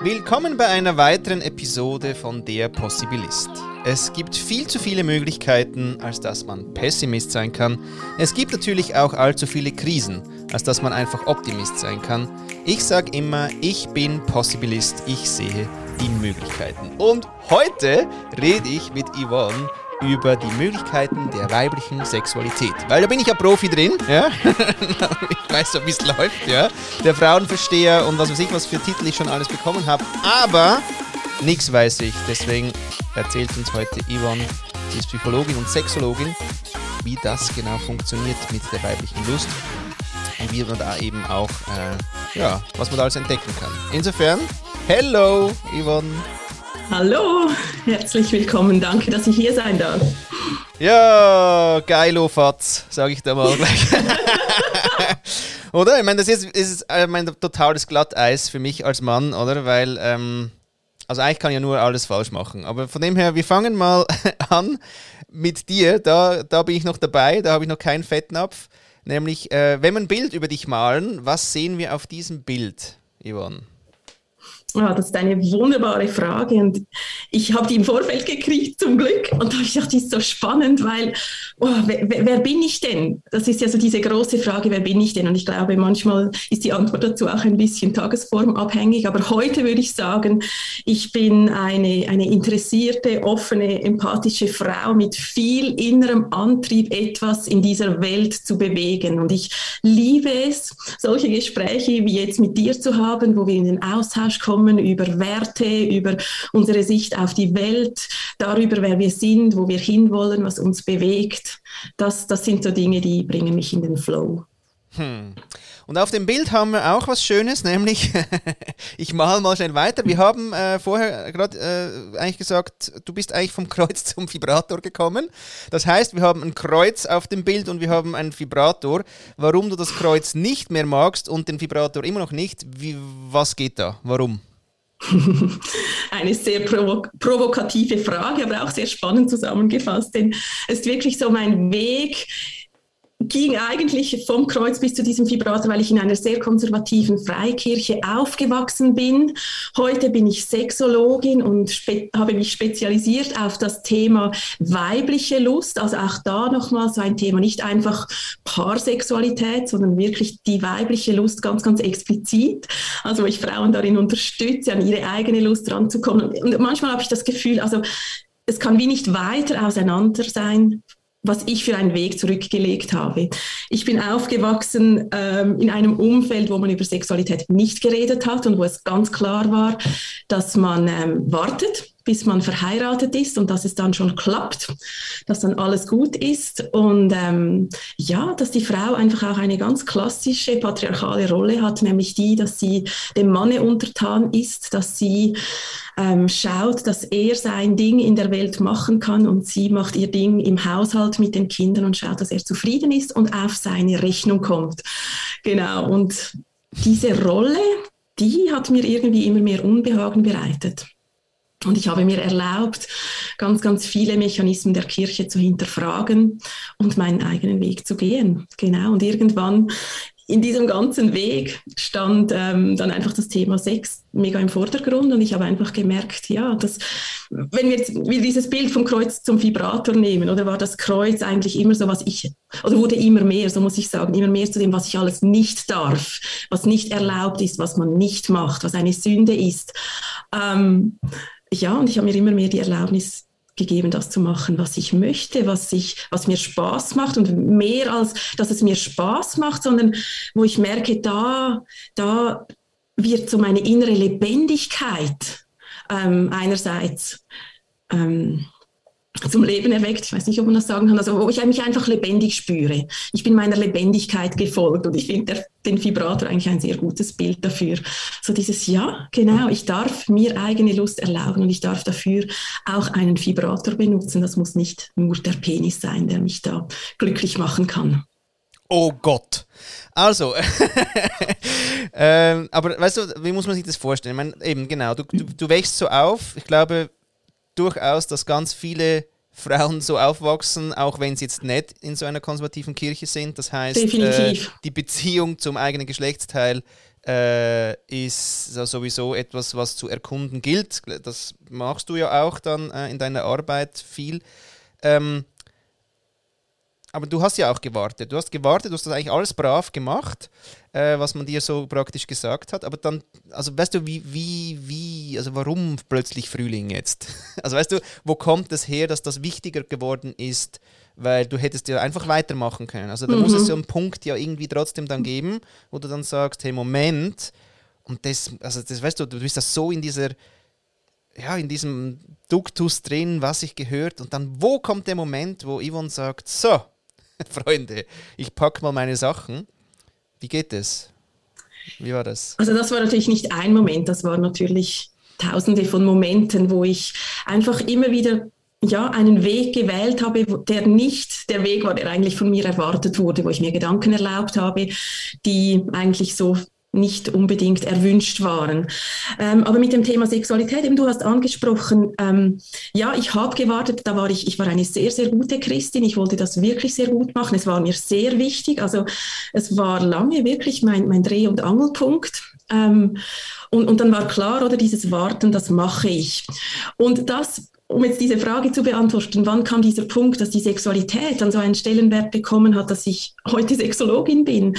Willkommen bei einer weiteren Episode von Der Possibilist. Es gibt viel zu viele Möglichkeiten, als dass man Pessimist sein kann. Es gibt natürlich auch allzu viele Krisen, als dass man einfach Optimist sein kann. Ich sage immer, ich bin Possibilist, ich sehe die Möglichkeiten. Und heute rede ich mit Yvonne über die Möglichkeiten der weiblichen Sexualität. Weil da bin ich ja Profi drin, ja. ich weiß so, wie es läuft, ja. Der Frauenversteher und was weiß ich, was für Titel ich schon alles bekommen habe. Aber nichts weiß ich. Deswegen erzählt uns heute Yvonne, sie ist Psychologin und Sexologin, wie das genau funktioniert mit der weiblichen Lust und wie man da eben auch, äh, ja, was man da alles entdecken kann. Insofern, hello, Yvonne. Hallo, herzlich willkommen. Danke, dass ich hier sein darf. Ja, geilo Fatz, sage ich da mal gleich. oder? Ich meine, das ist, ist ich meine, totales Glatteis für mich als Mann, oder? Weil, ähm, also eigentlich kann ich ja nur alles falsch machen. Aber von dem her, wir fangen mal an mit dir. Da, da bin ich noch dabei, da habe ich noch keinen Fettnapf. Nämlich, äh, wenn wir ein Bild über dich malen, was sehen wir auf diesem Bild, Yvonne? Ah, das ist eine wunderbare Frage und ich habe die im Vorfeld gekriegt zum Glück und da habe ich gedacht, die ist so spannend, weil oh, wer, wer, bin ich denn? Das ist ja so diese große Frage, wer bin ich denn? Und ich glaube, manchmal ist die Antwort dazu auch ein bisschen tagesformabhängig, aber heute würde ich sagen, ich bin eine, eine interessierte, offene, empathische Frau mit viel innerem Antrieb, etwas in dieser Welt zu bewegen und ich liebe es, solche Gespräche wie jetzt mit dir zu haben, wo wir in den Austausch kommen kommen, über Werte, über unsere Sicht auf die Welt, darüber, wer wir sind, wo wir hinwollen, was uns bewegt. Das, das sind so Dinge, die bringen mich in den Flow. Hm. Und auf dem Bild haben wir auch was Schönes, nämlich, ich male mal schnell weiter. Wir haben äh, vorher gerade äh, eigentlich gesagt, du bist eigentlich vom Kreuz zum Vibrator gekommen. Das heißt, wir haben ein Kreuz auf dem Bild und wir haben einen Vibrator. Warum du das Kreuz nicht mehr magst und den Vibrator immer noch nicht, wie, was geht da? Warum? Eine sehr provo provokative Frage, aber auch sehr spannend zusammengefasst, denn es ist wirklich so mein Weg, ging eigentlich vom Kreuz bis zu diesem Vibrator, weil ich in einer sehr konservativen Freikirche aufgewachsen bin. Heute bin ich Sexologin und habe mich spezialisiert auf das Thema weibliche Lust. Also auch da nochmal so ein Thema, nicht einfach Paarsexualität, sondern wirklich die weibliche Lust ganz, ganz explizit. Also ich Frauen darin unterstütze, an ihre eigene Lust ranzukommen. Und manchmal habe ich das Gefühl, also es kann wie nicht weiter auseinander sein was ich für einen Weg zurückgelegt habe. Ich bin aufgewachsen ähm, in einem Umfeld, wo man über Sexualität nicht geredet hat und wo es ganz klar war, dass man ähm, wartet, bis man verheiratet ist und dass es dann schon klappt, dass dann alles gut ist und ähm, ja, dass die Frau einfach auch eine ganz klassische patriarchale Rolle hat, nämlich die, dass sie dem Manne untertan ist, dass sie ähm, schaut, dass er sein Ding in der Welt machen kann und sie macht ihr Ding im Haushalt mit den Kindern und schaut, dass er zufrieden ist und auf seine Rechnung kommt. Genau, und diese Rolle, die hat mir irgendwie immer mehr Unbehagen bereitet. Und ich habe mir erlaubt, ganz, ganz viele Mechanismen der Kirche zu hinterfragen und meinen eigenen Weg zu gehen. Genau. Und irgendwann in diesem ganzen Weg stand ähm, dann einfach das Thema Sex mega im Vordergrund und ich habe einfach gemerkt, ja, dass, wenn wir jetzt wieder dieses Bild vom Kreuz zum Vibrator nehmen, oder war das Kreuz eigentlich immer so, was ich, oder wurde immer mehr, so muss ich sagen, immer mehr zu dem, was ich alles nicht darf, was nicht erlaubt ist, was man nicht macht, was eine Sünde ist. Ähm, ja, und ich habe mir immer mehr die Erlaubnis gegeben, das zu machen, was ich möchte, was, ich, was mir Spaß macht. Und mehr als, dass es mir Spaß macht, sondern wo ich merke, da, da wird so meine innere Lebendigkeit ähm, einerseits ähm, zum Leben erweckt. Ich weiß nicht, ob man das sagen kann. Also, wo ich mich einfach lebendig spüre. Ich bin meiner Lebendigkeit gefolgt und ich finde den Vibrator eigentlich ein sehr gutes Bild dafür. So dieses Ja, genau, ich darf mir eigene Lust erlauben und ich darf dafür auch einen Vibrator benutzen. Das muss nicht nur der Penis sein, der mich da glücklich machen kann. Oh Gott. Also, ähm, aber weißt du, wie muss man sich das vorstellen? Ich meine, eben genau, du, du, du wächst so auf. Ich glaube, durchaus, dass ganz viele Frauen so aufwachsen, auch wenn sie jetzt nicht in so einer konservativen Kirche sind. Das heißt, äh, die Beziehung zum eigenen Geschlechtsteil äh, ist sowieso etwas, was zu erkunden gilt. Das machst du ja auch dann äh, in deiner Arbeit viel. Ähm, aber du hast ja auch gewartet. Du hast gewartet, du hast das eigentlich alles brav gemacht, äh, was man dir so praktisch gesagt hat. Aber dann, also weißt du, wie, wie, wie, also warum plötzlich Frühling jetzt? Also weißt du, wo kommt es das her, dass das wichtiger geworden ist? Weil du hättest ja einfach weitermachen können. Also da mhm. muss es so einen Punkt ja irgendwie trotzdem dann geben, wo du dann sagst, hey, Moment, und das, also das weißt du, du bist das so in dieser, ja, in diesem Duktus drin, was ich gehört. Und dann, wo kommt der Moment, wo Yvonne sagt, so, Freunde, ich packe mal meine Sachen. Wie geht es? Wie war das? Also das war natürlich nicht ein Moment, das war natürlich tausende von Momenten, wo ich einfach immer wieder ja, einen Weg gewählt habe, der nicht der Weg war, der eigentlich von mir erwartet wurde, wo ich mir Gedanken erlaubt habe, die eigentlich so nicht unbedingt erwünscht waren. Ähm, aber mit dem Thema Sexualität, eben du hast angesprochen, ähm, ja, ich habe gewartet, da war ich, ich war eine sehr, sehr gute Christin, ich wollte das wirklich sehr gut machen, es war mir sehr wichtig, also es war lange wirklich mein, mein Dreh- und Angelpunkt. Ähm, und, und dann war klar, oder dieses Warten, das mache ich. Und das um jetzt diese Frage zu beantworten, wann kam dieser Punkt, dass die Sexualität dann so einen Stellenwert bekommen hat, dass ich heute Sexologin bin,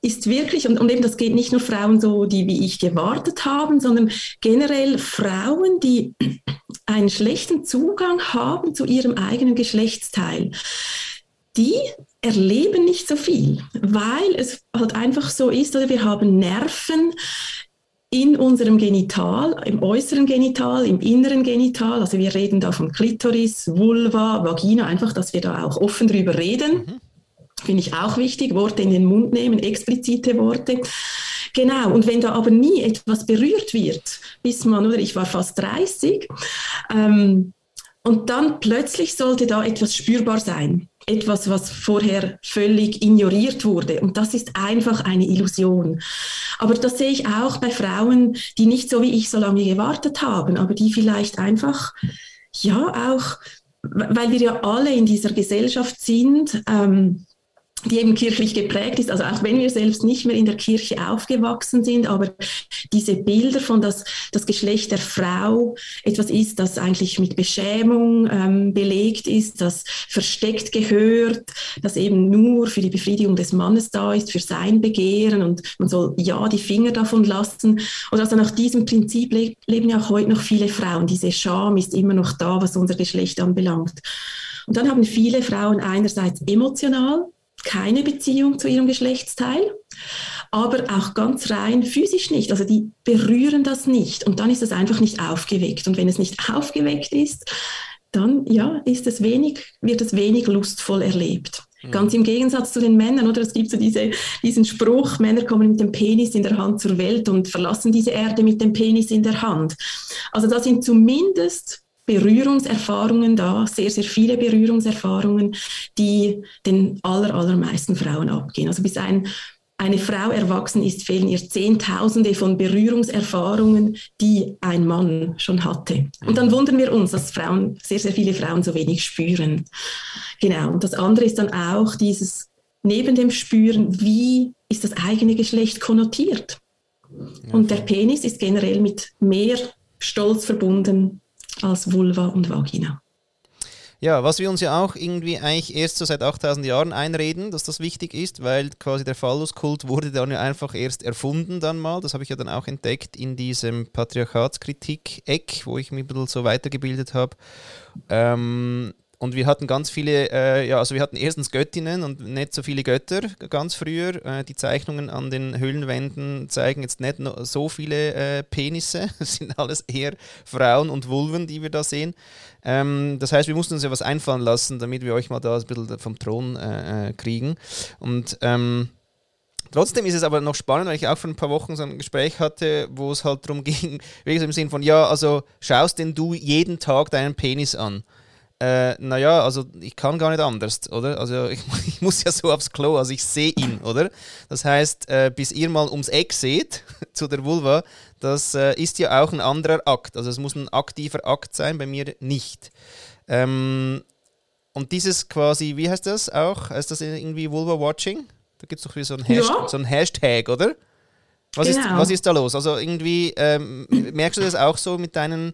ist wirklich, und, und eben das geht nicht nur Frauen so, die wie ich gewartet haben, sondern generell Frauen, die einen schlechten Zugang haben zu ihrem eigenen Geschlechtsteil. Die erleben nicht so viel, weil es halt einfach so ist, oder wir haben Nerven, in unserem Genital, im äußeren Genital, im inneren Genital. Also wir reden da von Klitoris, Vulva, Vagina, einfach, dass wir da auch offen drüber reden. Mhm. Finde ich auch wichtig, Worte in den Mund nehmen, explizite Worte. Genau, und wenn da aber nie etwas berührt wird, bis man, oder ich war fast 30, ähm, und dann plötzlich sollte da etwas spürbar sein etwas, was vorher völlig ignoriert wurde. Und das ist einfach eine Illusion. Aber das sehe ich auch bei Frauen, die nicht so wie ich so lange gewartet haben, aber die vielleicht einfach, ja, auch, weil wir ja alle in dieser Gesellschaft sind, ähm, die eben kirchlich geprägt ist, also auch wenn wir selbst nicht mehr in der Kirche aufgewachsen sind, aber diese Bilder von das, das Geschlecht der Frau etwas ist, das eigentlich mit Beschämung ähm, belegt ist, das versteckt gehört, das eben nur für die Befriedigung des Mannes da ist, für sein Begehren und man soll ja die Finger davon lassen. Und also nach diesem Prinzip le leben ja auch heute noch viele Frauen. Diese Scham ist immer noch da, was unser Geschlecht anbelangt. Und dann haben viele Frauen einerseits emotional keine Beziehung zu ihrem Geschlechtsteil, aber auch ganz rein physisch nicht. Also die berühren das nicht und dann ist es einfach nicht aufgeweckt. Und wenn es nicht aufgeweckt ist, dann ja, ist es wenig, wird es wenig lustvoll erlebt. Mhm. Ganz im Gegensatz zu den Männern, oder? Es gibt so diese, diesen Spruch, Männer kommen mit dem Penis in der Hand zur Welt und verlassen diese Erde mit dem Penis in der Hand. Also da sind zumindest Berührungserfahrungen da, sehr, sehr viele Berührungserfahrungen, die den aller, allermeisten Frauen abgehen. Also bis ein, eine Frau erwachsen ist, fehlen ihr Zehntausende von Berührungserfahrungen, die ein Mann schon hatte. Und dann wundern wir uns, dass Frauen, sehr, sehr viele Frauen so wenig spüren. Genau. Und das andere ist dann auch dieses, neben dem Spüren, wie ist das eigene Geschlecht konnotiert? Und der Penis ist generell mit mehr Stolz verbunden als Vulva und Vagina. Ja, was wir uns ja auch irgendwie eigentlich erst so seit 8000 Jahren einreden, dass das wichtig ist, weil quasi der Phalluskult wurde dann ja einfach erst erfunden dann mal. Das habe ich ja dann auch entdeckt in diesem Patriarchatskritik-Eck, wo ich mich ein bisschen so weitergebildet habe. Ähm, und wir hatten ganz viele, äh, ja, also wir hatten erstens Göttinnen und nicht so viele Götter ganz früher. Äh, die Zeichnungen an den Höhlenwänden zeigen jetzt nicht so viele äh, Penisse. Es sind alles eher Frauen und Vulven, die wir da sehen. Ähm, das heißt, wir mussten uns ja was einfallen lassen, damit wir euch mal da ein bisschen vom Thron äh, äh, kriegen. Und ähm, Trotzdem ist es aber noch spannend, weil ich auch vor ein paar Wochen so ein Gespräch hatte, wo es halt darum ging, wirklich im Sinn von, ja, also schaust denn du jeden Tag deinen Penis an? Äh, naja, also ich kann gar nicht anders, oder? Also ich, ich, muss ja so aufs Klo, also ich sehe ihn, oder? Das heißt, äh, bis ihr mal ums Eck seht, zu der Vulva, das äh, ist ja auch ein anderer Akt. Also es muss ein aktiver Akt sein, bei mir nicht. Ähm, und dieses quasi, wie heißt das auch? Heißt das irgendwie Vulva-Watching? Da gibt es doch wie so ein, Hasht ja. so ein Hashtag, oder? Was, genau. ist, was ist da los? Also irgendwie ähm, merkst du das auch so mit deinen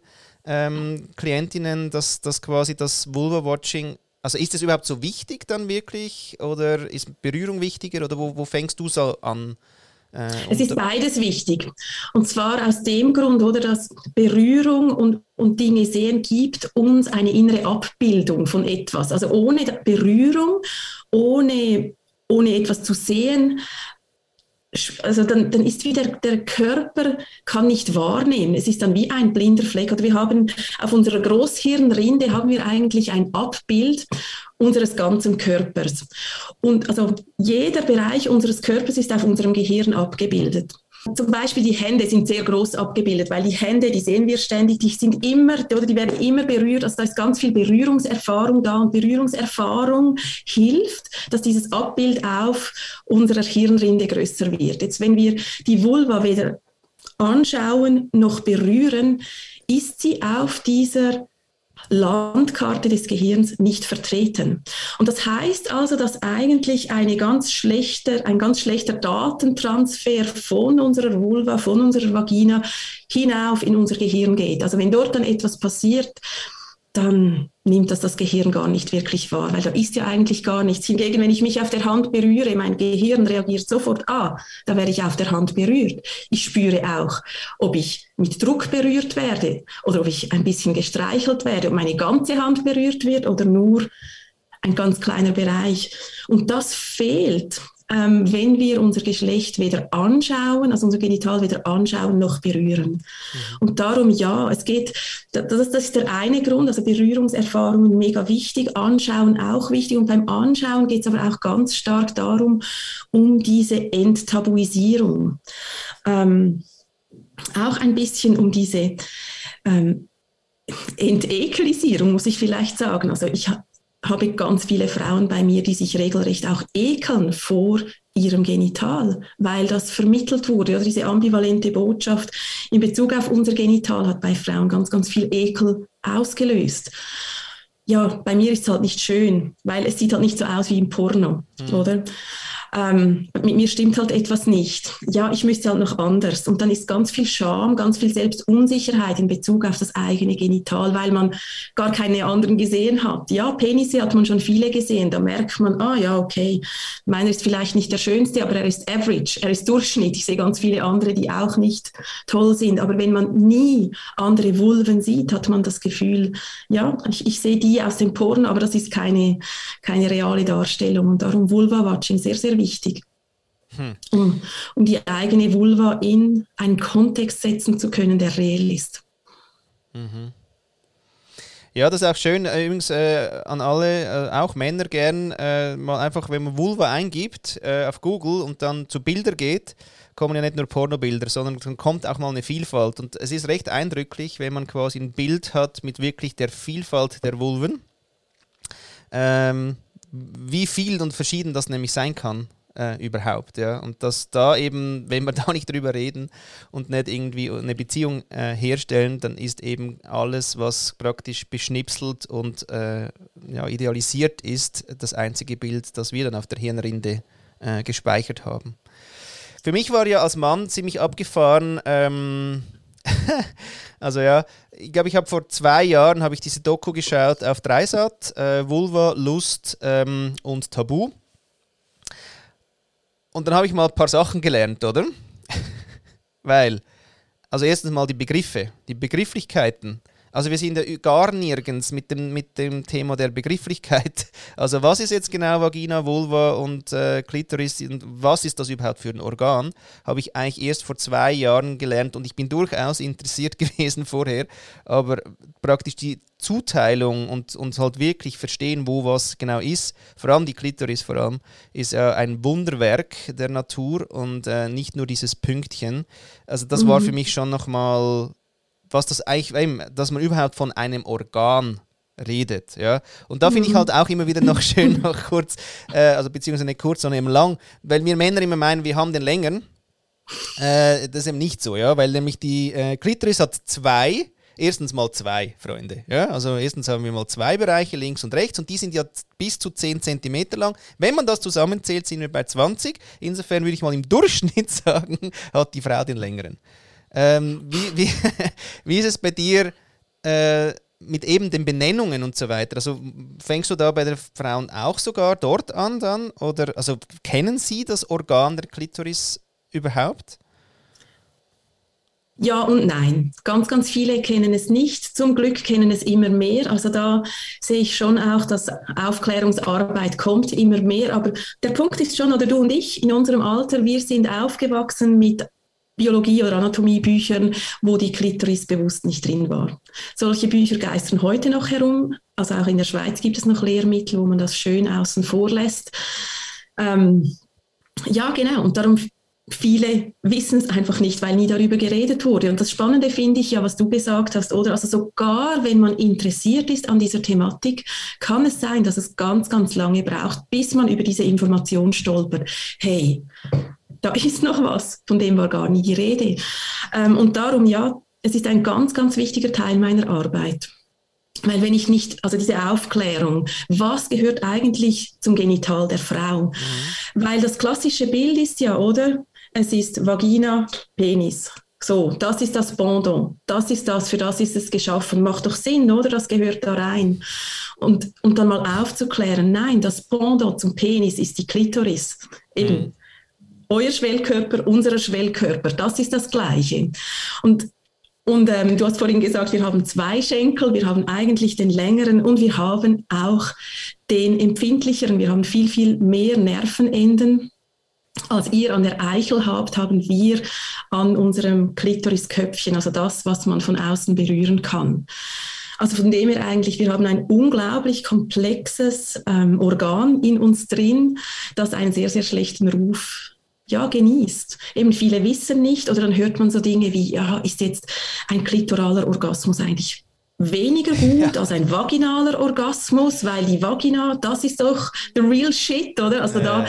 ähm, Klientinnen, dass, dass quasi das Vulva-Watching, also ist es überhaupt so wichtig dann wirklich oder ist Berührung wichtiger oder wo, wo fängst du so an? Äh, es ist beides wichtig. Und zwar aus dem Grund, oder, dass Berührung und, und Dinge sehen gibt uns eine innere Abbildung von etwas. Also ohne Berührung, ohne, ohne etwas zu sehen, also dann, dann ist wieder der Körper kann nicht wahrnehmen. Es ist dann wie ein blinder Fleck. Oder wir haben auf unserer Großhirnrinde haben wir eigentlich ein Abbild unseres ganzen Körpers. Und also jeder Bereich unseres Körpers ist auf unserem Gehirn abgebildet. Zum Beispiel die Hände sind sehr groß abgebildet, weil die Hände, die sehen wir ständig, die sind immer oder die werden immer berührt. Also da ist ganz viel Berührungserfahrung da und Berührungserfahrung hilft, dass dieses Abbild auf unserer Hirnrinde größer wird. Jetzt, wenn wir die Vulva weder anschauen noch berühren, ist sie auf dieser Landkarte des Gehirns nicht vertreten. Und das heißt also, dass eigentlich eine ganz schlechte, ein ganz schlechter Datentransfer von unserer Vulva, von unserer Vagina hinauf in unser Gehirn geht. Also wenn dort dann etwas passiert, dann nimmt das das Gehirn gar nicht wirklich wahr, weil da ist ja eigentlich gar nichts. Hingegen, wenn ich mich auf der Hand berühre, mein Gehirn reagiert sofort, ah, da werde ich auf der Hand berührt. Ich spüre auch, ob ich mit Druck berührt werde oder ob ich ein bisschen gestreichelt werde, ob meine ganze Hand berührt wird oder nur ein ganz kleiner Bereich. Und das fehlt ähm, wenn wir unser Geschlecht weder anschauen, also unser Genital weder anschauen noch berühren. Mhm. Und darum ja, es geht, das, das ist der eine Grund, also Berührungserfahrungen mega wichtig, Anschauen auch wichtig. Und beim Anschauen geht es aber auch ganz stark darum, um diese Enttabuisierung. Ähm, auch ein bisschen um diese ähm, Entekelisierung, muss ich vielleicht sagen. Also ich habe habe ganz viele Frauen bei mir, die sich regelrecht auch ekeln vor ihrem Genital, weil das vermittelt wurde. Oder diese ambivalente Botschaft in Bezug auf unser Genital hat bei Frauen ganz, ganz viel Ekel ausgelöst. Ja, bei mir ist es halt nicht schön, weil es sieht halt nicht so aus wie im Porno, mhm. oder? Ähm, mit mir stimmt halt etwas nicht. Ja, ich müsste halt noch anders. Und dann ist ganz viel Scham, ganz viel Selbstunsicherheit in Bezug auf das eigene Genital, weil man gar keine anderen gesehen hat. Ja, Penisse hat man schon viele gesehen. Da merkt man, ah ja, okay, meiner ist vielleicht nicht der schönste, aber er ist average, er ist Durchschnitt. Ich sehe ganz viele andere, die auch nicht toll sind. Aber wenn man nie andere Vulven sieht, hat man das Gefühl, ja, ich, ich sehe die aus dem Porn, aber das ist keine, keine reale Darstellung. Und darum Vulva-Watching sehr, sehr wichtig. Hm. Um, um die eigene Vulva in einen Kontext setzen zu können, der reell ist. Mhm. Ja, das ist auch schön. Äh, übrigens äh, an alle, äh, auch Männer gern, äh, mal einfach, wenn man Vulva eingibt äh, auf Google und dann zu Bilder geht, kommen ja nicht nur Pornobilder, sondern dann kommt auch mal eine Vielfalt. Und es ist recht eindrücklich, wenn man quasi ein Bild hat mit wirklich der Vielfalt der Vulven. Ähm, wie viel und verschieden das nämlich sein kann. Äh, überhaupt, ja. Und dass da eben, wenn wir da nicht drüber reden und nicht irgendwie eine Beziehung äh, herstellen, dann ist eben alles, was praktisch beschnipselt und äh, ja, idealisiert ist, das einzige Bild, das wir dann auf der Hirnrinde äh, gespeichert haben. Für mich war ja als Mann ziemlich abgefahren, ähm, also ja, ich glaube, ich habe vor zwei Jahren habe ich diese Doku geschaut auf Dreisat, äh, Vulva, Lust ähm, und Tabu. Und dann habe ich mal ein paar Sachen gelernt, oder? Weil, also erstens mal die Begriffe, die Begrifflichkeiten. Also wir sind ja gar nirgends mit dem, mit dem Thema der Begrifflichkeit. Also was ist jetzt genau Vagina, Vulva und äh, Klitoris und was ist das überhaupt für ein Organ, habe ich eigentlich erst vor zwei Jahren gelernt und ich bin durchaus interessiert gewesen vorher, aber praktisch die Zuteilung und, und halt wirklich verstehen, wo was genau ist, vor allem die Klitoris vor allem, ist äh, ein Wunderwerk der Natur und äh, nicht nur dieses Pünktchen. Also das mhm. war für mich schon nochmal was das eigentlich, dass man überhaupt von einem Organ redet. Ja? Und da finde ich mhm. halt auch immer wieder noch schön, noch kurz, äh, also beziehungsweise nicht kurz, sondern eben lang, weil wir Männer immer meinen, wir haben den längeren. Äh, das ist eben nicht so, ja, weil nämlich die äh, Klitoris hat zwei erstens mal zwei, Freunde. Ja, also erstens haben wir mal zwei Bereiche, links und rechts, und die sind ja bis zu 10 cm lang. Wenn man das zusammenzählt, sind wir bei 20. Insofern würde ich mal im Durchschnitt sagen, hat die Frau den längeren. Ähm, wie, wie, wie ist es bei dir äh, mit eben den Benennungen und so weiter? Also fängst du da bei den Frauen auch sogar dort an dann? Oder also kennen sie das Organ der Klitoris überhaupt? Ja und nein. Ganz, ganz viele kennen es nicht. Zum Glück kennen es immer mehr. Also da sehe ich schon auch, dass Aufklärungsarbeit kommt immer mehr. Aber der Punkt ist schon, oder du und ich in unserem Alter, wir sind aufgewachsen mit Biologie- oder Anatomiebüchern, wo die Klitoris bewusst nicht drin war. Solche Bücher geistern heute noch herum. Also auch in der Schweiz gibt es noch Lehrmittel, wo man das schön außen vor lässt. Ähm, ja, genau. Und darum viele wissen es einfach nicht, weil nie darüber geredet wurde. Und das Spannende finde ich ja, was du gesagt hast, oder? Also sogar wenn man interessiert ist an dieser Thematik, kann es sein, dass es ganz, ganz lange braucht, bis man über diese Information stolpert. Hey, da ist noch was, von dem war gar nie die Rede. Ähm, und darum, ja, es ist ein ganz, ganz wichtiger Teil meiner Arbeit. Weil wenn ich nicht, also diese Aufklärung, was gehört eigentlich zum Genital der Frau? Mhm. Weil das klassische Bild ist ja, oder? Es ist Vagina, Penis. So, das ist das Pendant. Das ist das, für das ist es geschaffen. Macht doch Sinn, oder? Das gehört da rein. Und, und dann mal aufzuklären, nein, das Pendant zum Penis ist die Klitoris. Eben. Mhm. Euer Schwellkörper, unser Schwellkörper, das ist das Gleiche. Und und ähm, du hast vorhin gesagt, wir haben zwei Schenkel, wir haben eigentlich den längeren und wir haben auch den empfindlicheren. Wir haben viel, viel mehr Nervenenden als ihr an der Eichel habt, haben wir an unserem Klitorisköpfchen, also das, was man von außen berühren kann. Also von dem her eigentlich, wir haben ein unglaublich komplexes ähm, Organ in uns drin, das einen sehr, sehr schlechten Ruf ja, genießt. Eben viele wissen nicht oder dann hört man so Dinge wie, ja, ist jetzt ein klitoraler Orgasmus eigentlich weniger gut ja. als ein vaginaler Orgasmus, weil die Vagina, das ist doch the real shit, oder? Also ja. da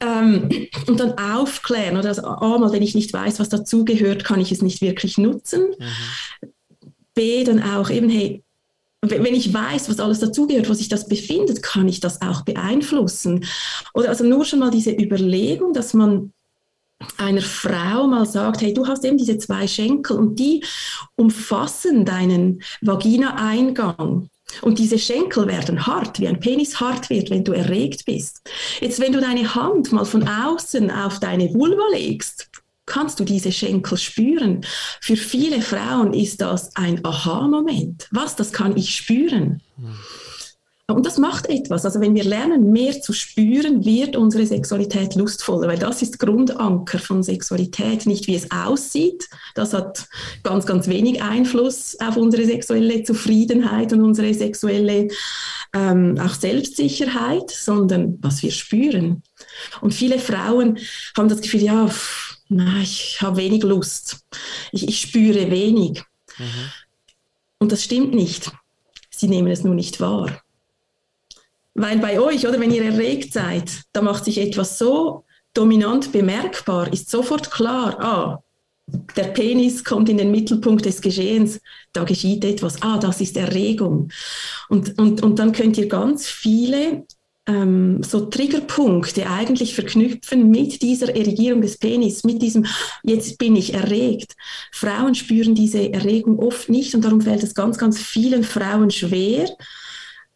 ähm, und dann aufklären, oder? Also einmal, wenn ich nicht weiß, was dazugehört, kann ich es nicht wirklich nutzen. Mhm. B, dann auch eben, hey, wenn ich weiß, was alles dazugehört, wo sich das befindet, kann ich das auch beeinflussen. Oder also nur schon mal diese Überlegung, dass man einer Frau mal sagt, hey, du hast eben diese zwei Schenkel und die umfassen deinen Vagina-Eingang. Und diese Schenkel werden hart, wie ein Penis hart wird, wenn du erregt bist. Jetzt, wenn du deine Hand mal von außen auf deine Vulva legst, kannst du diese Schenkel spüren. Für viele Frauen ist das ein Aha-Moment. Was, das kann ich spüren. Mhm. Und das macht etwas. Also wenn wir lernen, mehr zu spüren, wird unsere Sexualität lustvoller, weil das ist Grundanker von Sexualität, nicht wie es aussieht. Das hat ganz, ganz wenig Einfluss auf unsere sexuelle Zufriedenheit und unsere sexuelle ähm, auch Selbstsicherheit, sondern was wir spüren. Und viele Frauen haben das Gefühl, ja, na, ich habe wenig Lust. Ich, ich spüre wenig. Mhm. Und das stimmt nicht. Sie nehmen es nur nicht wahr. Weil bei euch, oder wenn ihr erregt seid, da macht sich etwas so dominant bemerkbar, ist sofort klar, ah, der Penis kommt in den Mittelpunkt des Geschehens, da geschieht etwas, ah, das ist Erregung. Und, und, und dann könnt ihr ganz viele ähm, so Triggerpunkte eigentlich verknüpfen mit dieser Erregierung des Penis, mit diesem, jetzt bin ich erregt. Frauen spüren diese Erregung oft nicht und darum fällt es ganz, ganz vielen Frauen schwer,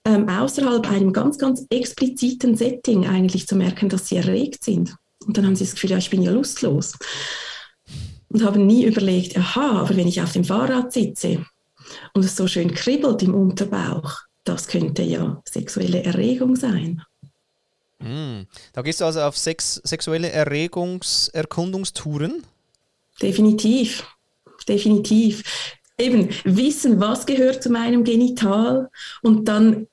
ähm, außerhalb einem ganz, ganz expliziten Setting eigentlich zu merken, dass sie erregt sind. Und dann haben sie das Gefühl, ja, ich bin ja lustlos. Und haben nie überlegt, aha, aber wenn ich auf dem Fahrrad sitze und es so schön kribbelt im Unterbauch, das könnte ja sexuelle Erregung sein. Hm. Da gehst du also auf Sex, sexuelle Erregungserkundungstouren? Definitiv, definitiv. Eben wissen, was gehört zu meinem Genital und dann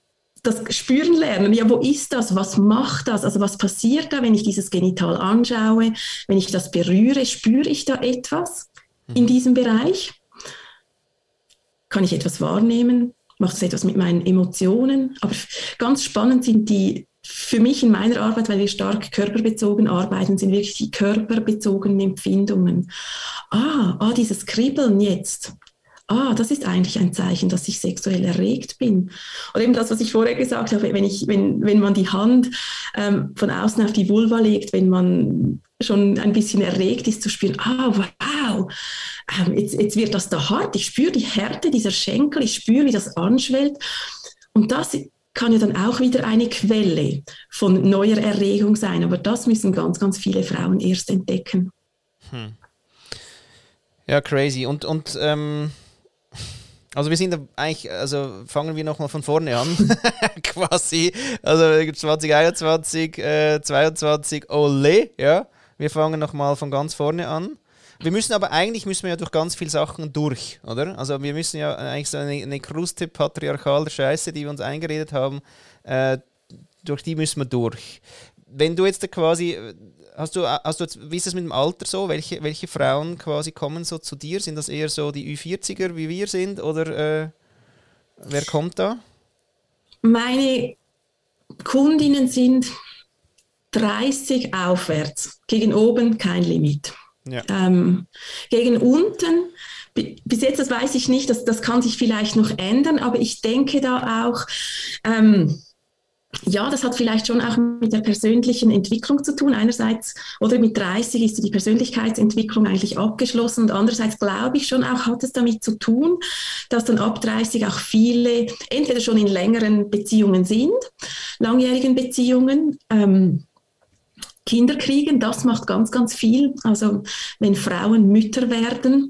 das spüren lernen. Ja, wo ist das? Was macht das? Also was passiert da, wenn ich dieses Genital anschaue? Wenn ich das berühre, spüre ich da etwas in mhm. diesem Bereich? Kann ich etwas wahrnehmen? Macht es etwas mit meinen Emotionen? Aber ganz spannend sind die, für mich in meiner Arbeit, weil wir stark körperbezogen arbeiten, sind wirklich die körperbezogenen Empfindungen. Ah, ah, dieses Kribbeln jetzt. ah, das ist eigentlich ein Zeichen, dass ich sexuell erregt bin. Oder eben das, was ich vorher gesagt habe, wenn, ich, wenn, wenn man die Hand ähm, von außen auf die Vulva legt, wenn man schon ein bisschen erregt ist, zu spüren, ah, wow, ähm, jetzt, jetzt wird das da hart, ich spüre die Härte dieser Schenkel, ich spüre, wie das anschwellt. Und das kann ja dann auch wieder eine Quelle von neuer Erregung sein. Aber das müssen ganz, ganz viele Frauen erst entdecken. Hm. Ja, crazy. Und, und ähm, also wir sind eigentlich, also fangen wir nochmal von vorne an, quasi. Also 2021, äh, 22, ole, ja. Wir fangen nochmal von ganz vorne an. Wir müssen aber eigentlich müssen wir ja durch ganz viele Sachen durch, oder? Also wir müssen ja eigentlich so eine, eine Kruste patriarchaler Scheiße, die wir uns eingeredet haben, äh, durch die müssen wir durch. Wenn du jetzt quasi, hast du, hast du, wie ist das mit dem Alter so? Welche, welche Frauen quasi kommen so zu dir? Sind das eher so die Ü40er, wie wir sind, oder äh, wer kommt da? Meine Kundinnen sind 30 aufwärts, gegen oben kein Limit. Ja. Ähm, gegen unten, bis jetzt, das weiß ich nicht, das, das kann sich vielleicht noch ändern, aber ich denke da auch, ähm, ja, das hat vielleicht schon auch mit der persönlichen Entwicklung zu tun. Einerseits, oder mit 30 ist die Persönlichkeitsentwicklung eigentlich abgeschlossen und andererseits glaube ich schon auch, hat es damit zu tun, dass dann ab 30 auch viele entweder schon in längeren Beziehungen sind, langjährigen Beziehungen, ähm, Kinder kriegen, das macht ganz, ganz viel. Also wenn Frauen Mütter werden,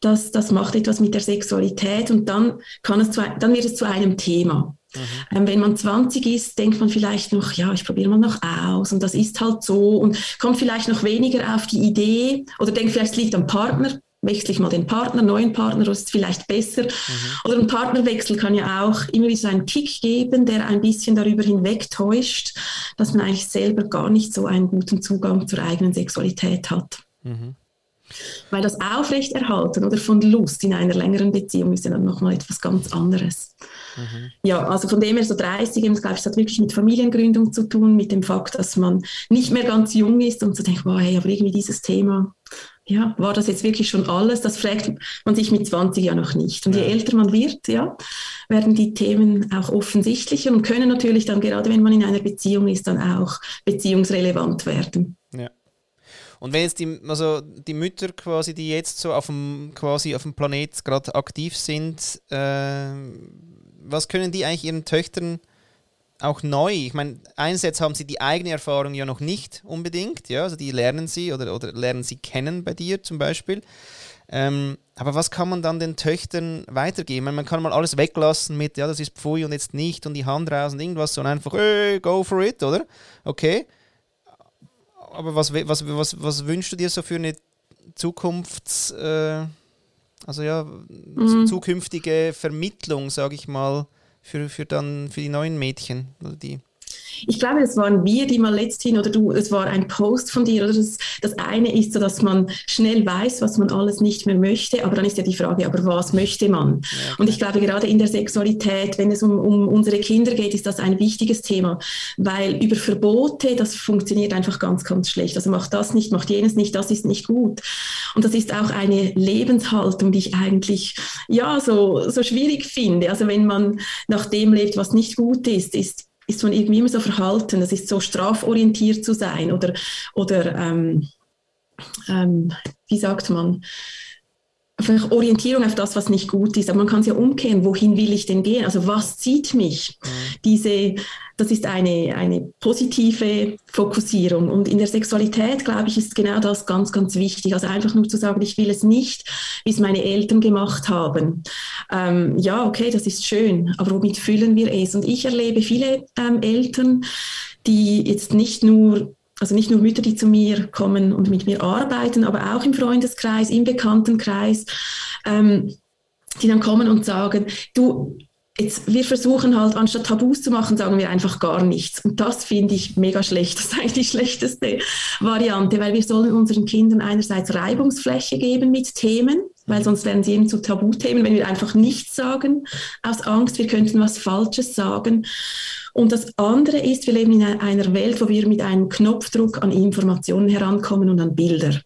das, das macht etwas mit der Sexualität und dann, kann es zu, dann wird es zu einem Thema. Mhm. Ähm, wenn man 20 ist, denkt man vielleicht noch, ja, ich probiere mal noch aus und das ist halt so und kommt vielleicht noch weniger auf die Idee oder denkt vielleicht, es liegt am Partner, wechsle ich mal den Partner, neuen Partner, das ist vielleicht besser. Mhm. Oder ein Partnerwechsel kann ja auch immer wieder so einen Kick geben, der ein bisschen darüber hinwegtäuscht, dass man eigentlich selber gar nicht so einen guten Zugang zur eigenen Sexualität hat. Mhm. Weil das Aufrechterhalten oder von Lust in einer längeren Beziehung ist ja dann nochmal etwas ganz anderes. Mhm. Ja, also von dem her so 30, glaube ich, das hat wirklich mit Familiengründung zu tun, mit dem Fakt, dass man nicht mehr ganz jung ist und so denkt, wow, hey, aber irgendwie dieses Thema, ja, war das jetzt wirklich schon alles? Das fragt man sich mit 20 ja noch nicht. Und je älter man wird, ja, werden die Themen auch offensichtlicher und können natürlich dann, gerade wenn man in einer Beziehung ist, dann auch beziehungsrelevant werden. Ja. Und wenn jetzt die, also die Mütter quasi, die jetzt so auf dem, quasi auf dem Planet gerade aktiv sind, äh, was können die eigentlich ihren Töchtern auch neu. Ich meine, einerseits haben sie die eigene Erfahrung ja noch nicht unbedingt, ja, also die lernen sie oder, oder lernen sie kennen bei dir zum Beispiel. Ähm, aber was kann man dann den Töchtern weitergeben? Meine, man kann mal alles weglassen mit, ja, das ist Pfui und jetzt nicht und die Hand raus und irgendwas, sondern einfach, hey, go for it, oder? Okay. Aber was, was, was, was wünschst du dir so für eine Zukunfts-, äh, also ja, mhm. zukünftige Vermittlung, sage ich mal, für, für, dann, für die neuen Mädchen oder die ich glaube, es waren wir, die mal letzthin, oder du, es war ein Post von dir, oder das, das eine ist so, dass man schnell weiß, was man alles nicht mehr möchte, aber dann ist ja die Frage, aber was möchte man? Ja, Und ich glaube, gerade in der Sexualität, wenn es um, um unsere Kinder geht, ist das ein wichtiges Thema, weil über Verbote, das funktioniert einfach ganz, ganz schlecht. Also macht das nicht, macht jenes nicht, das ist nicht gut. Und das ist auch eine Lebenshaltung, die ich eigentlich, ja, so, so schwierig finde. Also wenn man nach dem lebt, was nicht gut ist, ist ist man irgendwie immer so verhalten, das ist so straforientiert zu sein oder, oder ähm, ähm, wie sagt man, einfach Orientierung auf das, was nicht gut ist. Aber man kann es ja umkehren, wohin will ich denn gehen? Also was zieht mich? Mhm. Diese, das ist eine, eine positive Fokussierung. Und in der Sexualität, glaube ich, ist genau das ganz, ganz wichtig. Also einfach nur zu sagen, ich will es nicht, wie es meine Eltern gemacht haben. Ähm, ja, okay, das ist schön, aber womit füllen wir es? Und ich erlebe viele ähm, Eltern, die jetzt nicht nur also nicht nur Mütter, die zu mir kommen und mit mir arbeiten, aber auch im Freundeskreis, im Bekanntenkreis, ähm, die dann kommen und sagen, du, jetzt, wir versuchen halt, anstatt Tabus zu machen, sagen wir einfach gar nichts. Und das finde ich mega schlecht. Das ist eigentlich die schlechteste Variante, weil wir sollen unseren Kindern einerseits Reibungsfläche geben mit Themen, weil sonst werden sie eben zu Tabuthemen, wenn wir einfach nichts sagen, aus Angst, wir könnten was Falsches sagen. Und das andere ist, wir leben in einer Welt, wo wir mit einem Knopfdruck an Informationen herankommen und an Bilder. Mhm.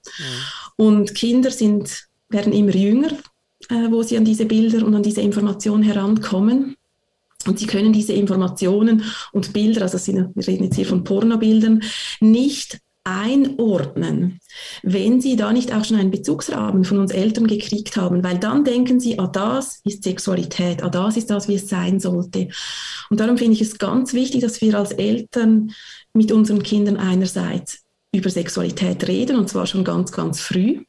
Und Kinder sind, werden immer jünger, äh, wo sie an diese Bilder und an diese Informationen herankommen. Und sie können diese Informationen und Bilder, also wir reden jetzt hier von Pornobildern, nicht einordnen, wenn sie da nicht auch schon einen Bezugsrahmen von uns Eltern gekriegt haben, weil dann denken sie, ah, das ist Sexualität, ah, das ist das, wie es sein sollte. Und darum finde ich es ganz wichtig, dass wir als Eltern mit unseren Kindern einerseits über Sexualität reden, und zwar schon ganz, ganz früh.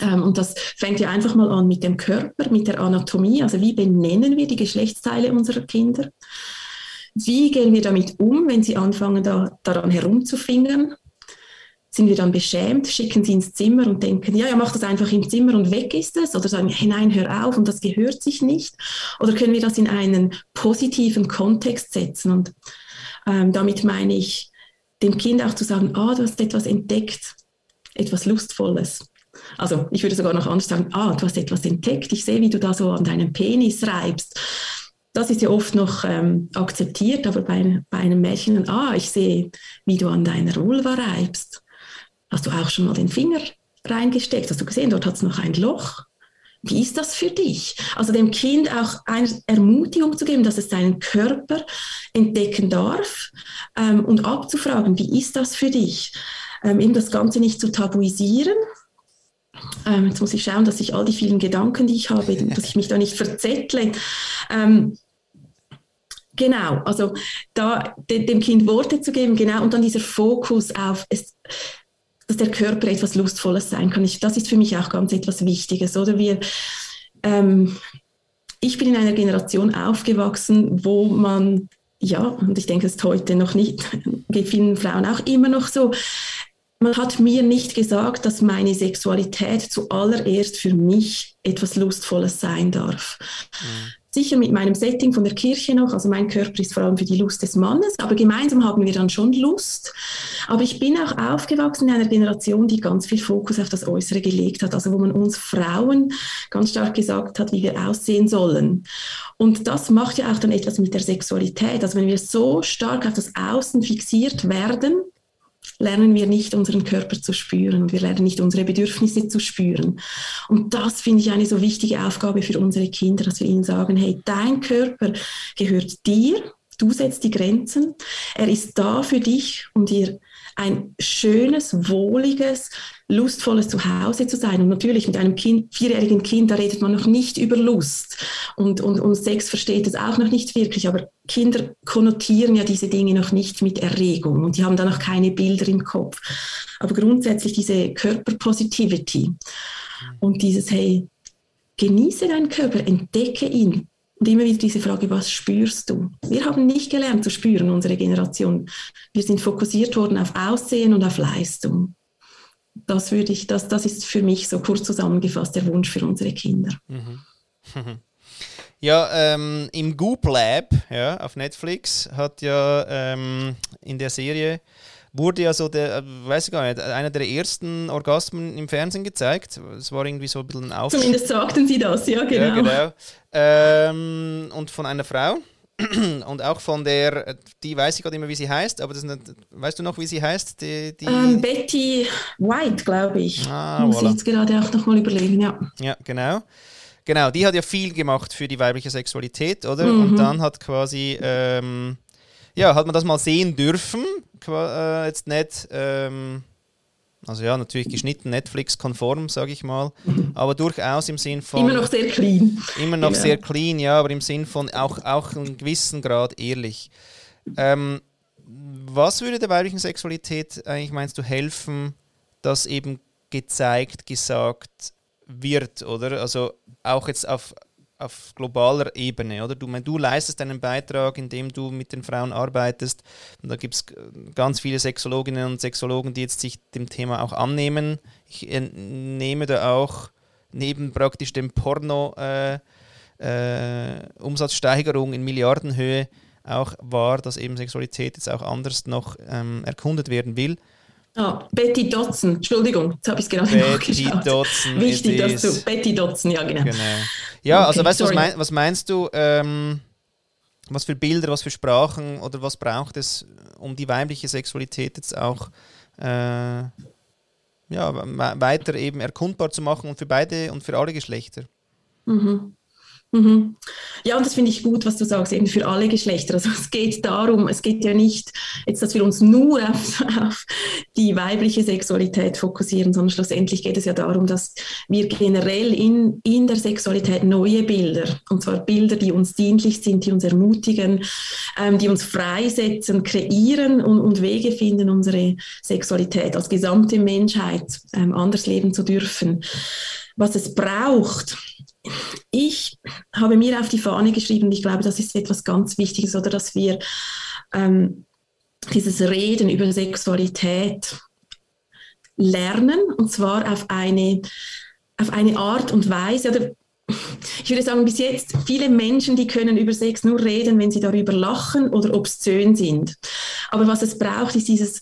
Ähm, und das fängt ja einfach mal an mit dem Körper, mit der Anatomie, also wie benennen wir die Geschlechtsteile unserer Kinder. Wie gehen wir damit um, wenn sie anfangen, da, daran herumzufingern? Sind wir dann beschämt, schicken sie ins Zimmer und denken, ja, ja, mach das einfach im Zimmer und weg ist es? Oder sagen, hey, nein, hör auf und das gehört sich nicht? Oder können wir das in einen positiven Kontext setzen? Und ähm, damit meine ich, dem Kind auch zu sagen, ah, du hast etwas entdeckt, etwas Lustvolles. Also ich würde sogar noch anders sagen, ah, du hast etwas entdeckt, ich sehe, wie du da so an deinem Penis reibst. Das ist ja oft noch ähm, akzeptiert, aber bei, bei einem Mädchen, ah, ich sehe, wie du an deiner Vulva reibst. Hast du auch schon mal den Finger reingesteckt? Hast du gesehen, dort hat es noch ein Loch? Wie ist das für dich? Also dem Kind auch eine Ermutigung zu geben, dass es seinen Körper entdecken darf ähm, und abzufragen, wie ist das für dich? Ähm, eben das Ganze nicht zu tabuisieren. Ähm, jetzt muss ich schauen, dass ich all die vielen Gedanken, die ich habe, dass ich mich da nicht verzettle. Ähm, genau, also da de, dem Kind Worte zu geben, genau, und dann dieser Fokus auf es, dass der Körper etwas Lustvolles sein kann. Ich, das ist für mich auch ganz etwas Wichtiges, oder? Wir, ähm, ich bin in einer Generation aufgewachsen, wo man, ja, und ich denke, es ist heute noch nicht, geht vielen Frauen auch immer noch so, man hat mir nicht gesagt, dass meine Sexualität zuallererst für mich etwas Lustvolles sein darf. Mhm sicher mit meinem Setting von der Kirche noch, also mein Körper ist vor allem für die Lust des Mannes, aber gemeinsam haben wir dann schon Lust. Aber ich bin auch aufgewachsen in einer Generation, die ganz viel Fokus auf das Äußere gelegt hat, also wo man uns Frauen ganz stark gesagt hat, wie wir aussehen sollen. Und das macht ja auch dann etwas mit der Sexualität. Also wenn wir so stark auf das Außen fixiert werden, lernen wir nicht unseren Körper zu spüren. Und wir lernen nicht unsere Bedürfnisse zu spüren. Und das finde ich eine so wichtige Aufgabe für unsere Kinder, dass wir ihnen sagen, hey, dein Körper gehört dir, du setzt die Grenzen, er ist da für dich, um dir ein schönes, wohliges, lustvolles Zuhause zu sein. Und natürlich mit einem kind, vierjährigen Kind, da redet man noch nicht über Lust. Und, und, und Sex versteht es auch noch nicht wirklich. Aber Kinder konnotieren ja diese Dinge noch nicht mit Erregung und die haben da noch keine Bilder im Kopf. Aber grundsätzlich diese Körperpositivity und dieses, hey, genieße deinen Körper, entdecke ihn, und immer wieder diese Frage, was spürst du? Wir haben nicht gelernt zu spüren, unsere Generation. Wir sind fokussiert worden auf Aussehen und auf Leistung. Das würde ich, das, das ist für mich so kurz zusammengefasst der Wunsch für unsere Kinder. Mhm. Ja, ähm, im Goop Lab ja, auf Netflix hat ja ähm, in der Serie wurde ja so der, äh, weiß ich gar nicht, einer der ersten Orgasmen im Fernsehen gezeigt. Es war irgendwie so ein bisschen auf. Zumindest sagten sie das, ja, genau. Ja, genau. Ähm, und von einer Frau. Und auch von der, die weiß ich gerade immer, wie sie heißt, aber das weißt du noch, wie sie heißt? Die, die ähm, Betty White, glaube ich. Ah, Muss voilà. ich jetzt gerade auch nochmal überlegen, ja. Ja, genau. Genau, die hat ja viel gemacht für die weibliche Sexualität, oder? Mhm. Und dann hat quasi, ähm, ja, hat man das mal sehen dürfen äh, jetzt nicht, ähm, also ja, natürlich geschnitten, Netflix-konform, sage ich mal, aber durchaus im Sinn von. Immer noch sehr clean. Immer noch ja. sehr clean, ja, aber im Sinn von auch, auch in gewissen Grad ehrlich. Ähm, was würde der weiblichen Sexualität eigentlich, meinst du, helfen, dass eben gezeigt, gesagt wird, oder? Also auch jetzt auf auf globaler Ebene, oder? Du, du leistest einen Beitrag, indem du mit den Frauen arbeitest. Und da gibt es ganz viele Sexologinnen und Sexologen, die jetzt sich dem Thema auch annehmen. Ich nehme da auch neben praktisch dem Porno äh, äh, Umsatzsteigerung in Milliardenhöhe auch wahr, dass eben Sexualität jetzt auch anders noch ähm, erkundet werden will. Ah, Betty Dodson, Entschuldigung, jetzt habe ich es gerade Betty nachgeschaut. Dodson. Wichtig, dass du, Betty Dodson, ja genau. genau. Ja, okay, also weißt du, was, mein, was, meinst du, ähm, was für Bilder, was für Sprachen oder was braucht es, um die weibliche Sexualität jetzt auch äh, ja, weiter eben erkundbar zu machen und für beide und für alle Geschlechter? Mhm. Mhm. Ja, und das finde ich gut, was du sagst, eben für alle Geschlechter. Also es geht darum, es geht ja nicht jetzt, dass wir uns nur auf, auf, die weibliche Sexualität fokussieren, sondern schlussendlich geht es ja darum, dass wir generell in, in der Sexualität neue Bilder, und zwar Bilder, die uns dienlich sind, die uns ermutigen, ähm, die uns freisetzen, kreieren und, und, Wege finden, unsere Sexualität als gesamte Menschheit ähm, anders leben zu dürfen. Was es braucht, ich habe mir auf die Fahne geschrieben, ich glaube, das ist etwas ganz Wichtiges, oder dass wir ähm, dieses Reden über Sexualität lernen, und zwar auf eine, auf eine Art und Weise, oder ich würde sagen, bis jetzt viele Menschen, die können über Sex nur reden, wenn sie darüber lachen oder obszön sind. Aber was es braucht, ist dieses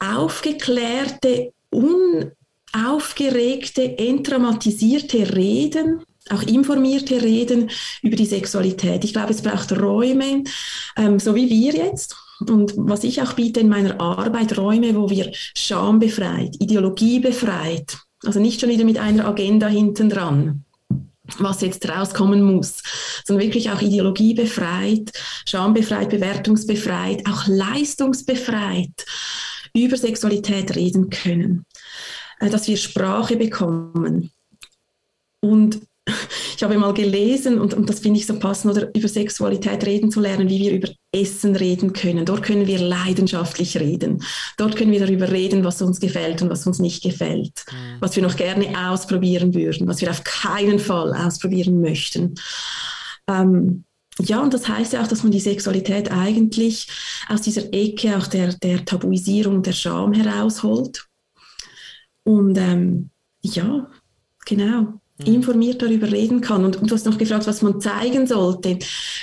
aufgeklärte, unaufgeregte, entraumatisierte Reden auch informierte Reden über die Sexualität. Ich glaube, es braucht Räume, ähm, so wie wir jetzt. Und was ich auch biete in meiner Arbeit, Räume, wo wir schambefreit, ideologiebefreit, also nicht schon wieder mit einer Agenda hinten dran, was jetzt rauskommen muss, sondern wirklich auch ideologiebefreit, schambefreit, bewertungsbefreit, auch leistungsbefreit über Sexualität reden können, äh, dass wir Sprache bekommen. Und ich habe mal gelesen, und, und das finde ich so passend, oder über Sexualität reden zu lernen, wie wir über Essen reden können. Dort können wir leidenschaftlich reden. Dort können wir darüber reden, was uns gefällt und was uns nicht gefällt, mhm. was wir noch gerne ausprobieren würden, was wir auf keinen Fall ausprobieren möchten. Ähm, ja, und das heißt ja auch, dass man die Sexualität eigentlich aus dieser Ecke auch der, der Tabuisierung, der Scham herausholt. Und ähm, ja, genau. Mhm. informiert darüber reden kann. Und, und du hast noch gefragt, was man zeigen sollte.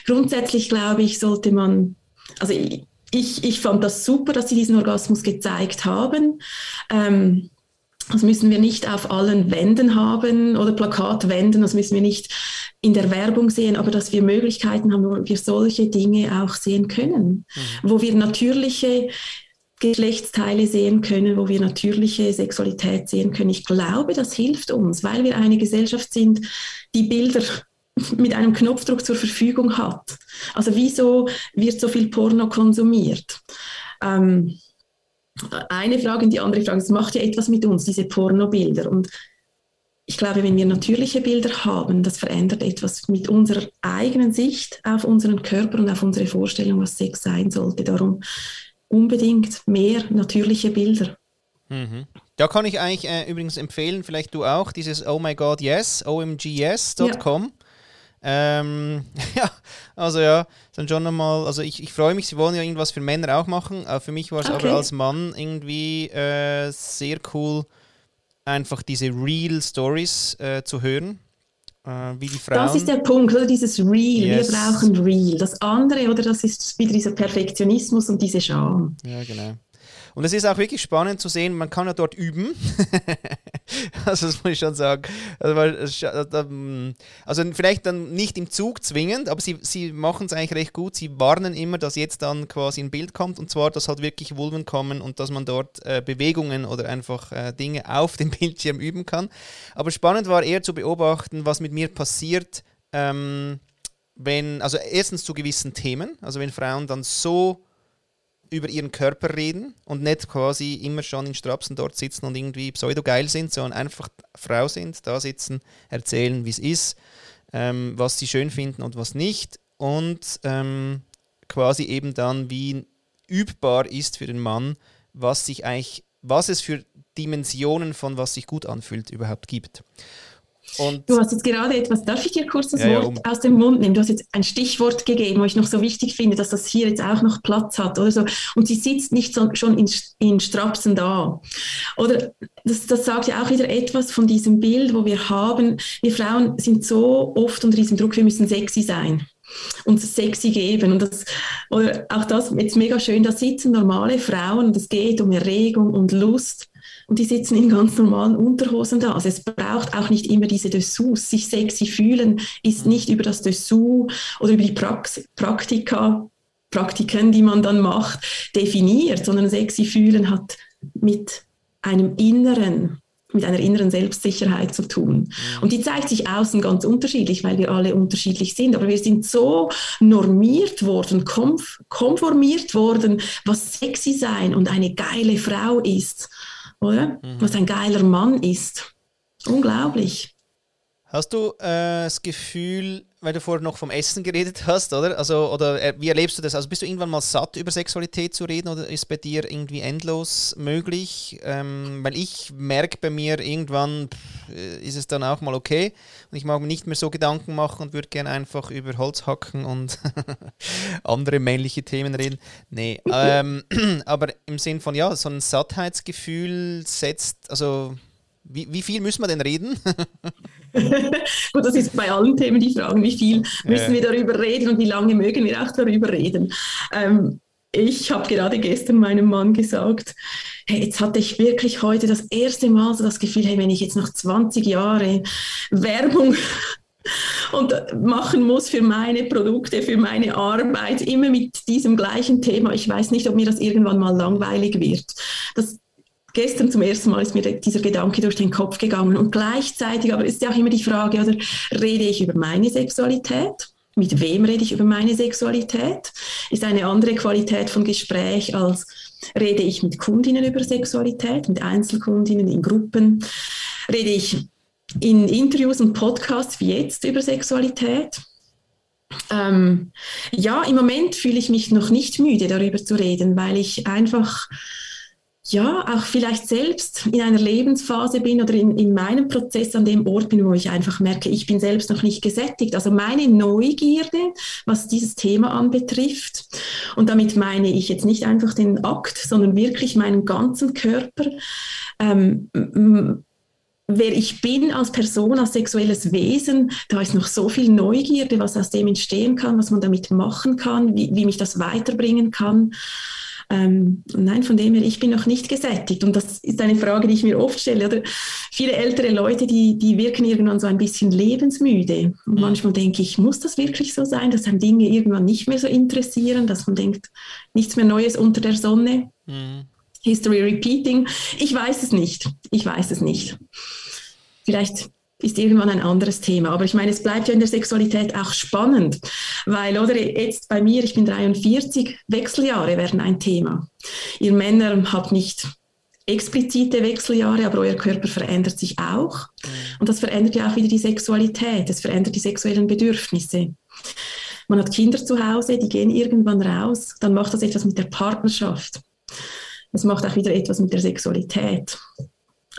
Grundsätzlich glaube ich, sollte man, also ich, ich, ich fand das super, dass sie diesen Orgasmus gezeigt haben. Ähm, das müssen wir nicht auf allen Wänden haben oder Plakatwänden, das müssen wir nicht in der Werbung sehen, aber dass wir Möglichkeiten haben, wo wir solche Dinge auch sehen können, mhm. wo wir natürliche Geschlechtsteile sehen können, wo wir natürliche Sexualität sehen können. Ich glaube, das hilft uns, weil wir eine Gesellschaft sind, die Bilder mit einem Knopfdruck zur Verfügung hat. Also wieso wird so viel Porno konsumiert? Ähm, eine Frage und die andere Frage, es macht ja etwas mit uns, diese Pornobilder. Und ich glaube, wenn wir natürliche Bilder haben, das verändert etwas mit unserer eigenen Sicht auf unseren Körper und auf unsere Vorstellung, was Sex sein sollte. Darum unbedingt mehr natürliche Bilder. Mhm. Da kann ich eigentlich äh, übrigens empfehlen, vielleicht du auch, dieses Oh my God Yes, omgs.com. Ja. Ähm, ja, also ja, dann schon nochmal, also ich, ich freue mich, sie wollen ja irgendwas für Männer auch machen. Äh, für mich war es okay. aber als Mann irgendwie äh, sehr cool, einfach diese Real Stories äh, zu hören. Äh, wie die Frauen. Das ist der Punkt, oder dieses Real. Yes. Wir brauchen Real. Das andere, oder das ist wieder dieser Perfektionismus und diese Scham. Ja, genau. Und es ist auch wirklich spannend zu sehen, man kann ja dort üben. also das muss ich schon sagen. Also, also, vielleicht dann nicht im Zug zwingend, aber sie, sie machen es eigentlich recht gut. Sie warnen immer, dass jetzt dann quasi ein Bild kommt und zwar, dass halt wirklich Vulven kommen und dass man dort äh, Bewegungen oder einfach äh, Dinge auf dem Bildschirm üben kann. Aber spannend war eher zu beobachten, was mit mir passiert. Ähm, wenn, also erstens zu gewissen Themen, also wenn Frauen dann so über ihren Körper reden und nicht quasi immer schon in Strapsen dort sitzen und irgendwie pseudo-geil sind, sondern einfach Frau sind, da sitzen, erzählen, wie es ist, ähm, was sie schön finden und was nicht und ähm, quasi eben dann wie übbar ist für den Mann, was sich eigentlich, was es für Dimensionen von was sich gut anfühlt überhaupt gibt. Und du hast jetzt gerade etwas, darf ich dir kurz das ja, Wort um aus dem Mund nehmen? Du hast jetzt ein Stichwort gegeben, wo ich noch so wichtig finde, dass das hier jetzt auch noch Platz hat oder so. Und sie sitzt nicht so, schon in, in Strapsen da. Oder das, das sagt ja auch wieder etwas von diesem Bild, wo wir haben, wir Frauen sind so oft unter diesem Druck, wir müssen sexy sein und sexy geben. Und das, oder auch das jetzt mega schön, da sitzen normale Frauen und es geht um Erregung und Lust und die sitzen in ganz normalen Unterhosen da. Also es braucht auch nicht immer diese Dessous. Sich sexy fühlen ist nicht über das Dessous oder über die Prax Praktika, Praktiken, die man dann macht, definiert, sondern sexy fühlen hat mit einem inneren mit einer inneren Selbstsicherheit zu tun. Mhm. Und die zeigt sich außen ganz unterschiedlich, weil wir alle unterschiedlich sind. Aber wir sind so normiert worden, konformiert worden, was sexy sein und eine geile Frau ist, oder? Mhm. Was ein geiler Mann ist. Unglaublich. Hast du äh, das Gefühl, weil du vorher noch vom Essen geredet hast, oder? Also, oder äh, wie erlebst du das? Also bist du irgendwann mal satt, über Sexualität zu reden oder ist bei dir irgendwie endlos möglich? Ähm, weil ich merke bei mir, irgendwann pff, ist es dann auch mal okay und ich mag mir nicht mehr so Gedanken machen und würde gerne einfach über Holz hacken und andere männliche Themen reden. Nee, ähm, aber im Sinn von, ja, so ein Sattheitsgefühl setzt, also wie, wie viel müssen wir denn reden? Gut, das ist bei allen Themen die Frage, wie viel müssen wir darüber reden und wie lange mögen wir auch darüber reden. Ähm, ich habe gerade gestern meinem Mann gesagt, hey, jetzt hatte ich wirklich heute das erste Mal so das Gefühl, hey, wenn ich jetzt noch 20 Jahre Werbung und machen muss für meine Produkte, für meine Arbeit, immer mit diesem gleichen Thema. Ich weiß nicht, ob mir das irgendwann mal langweilig wird. Das gestern zum ersten Mal ist mir dieser Gedanke durch den Kopf gegangen. Und gleichzeitig aber ist ja auch immer die Frage, oder rede ich über meine Sexualität? Mit wem rede ich über meine Sexualität? Ist eine andere Qualität von Gespräch als rede ich mit Kundinnen über Sexualität, mit Einzelkundinnen in Gruppen? Rede ich in Interviews und Podcasts wie jetzt über Sexualität? Ähm, ja, im Moment fühle ich mich noch nicht müde, darüber zu reden, weil ich einfach ja, auch vielleicht selbst in einer Lebensphase bin oder in, in meinem Prozess an dem Ort bin, wo ich einfach merke, ich bin selbst noch nicht gesättigt. Also meine Neugierde, was dieses Thema anbetrifft, und damit meine ich jetzt nicht einfach den Akt, sondern wirklich meinen ganzen Körper, ähm, wer ich bin als Person, als sexuelles Wesen, da ist noch so viel Neugierde, was aus dem entstehen kann, was man damit machen kann, wie, wie mich das weiterbringen kann. Ähm, nein, von dem her, ich bin noch nicht gesättigt. Und das ist eine Frage, die ich mir oft stelle. Oder viele ältere Leute, die, die wirken irgendwann so ein bisschen lebensmüde. Und mhm. manchmal denke ich, muss das wirklich so sein, dass einem Dinge irgendwann nicht mehr so interessieren, dass man denkt, nichts mehr Neues unter der Sonne. Mhm. History repeating. Ich weiß es nicht. Ich weiß es nicht. Vielleicht ist irgendwann ein anderes Thema. Aber ich meine, es bleibt ja in der Sexualität auch spannend, weil, oder jetzt bei mir, ich bin 43, Wechseljahre werden ein Thema. Ihr Männer habt nicht explizite Wechseljahre, aber euer Körper verändert sich auch. Mhm. Und das verändert ja auch wieder die Sexualität, es verändert die sexuellen Bedürfnisse. Man hat Kinder zu Hause, die gehen irgendwann raus, dann macht das etwas mit der Partnerschaft. Das macht auch wieder etwas mit der Sexualität.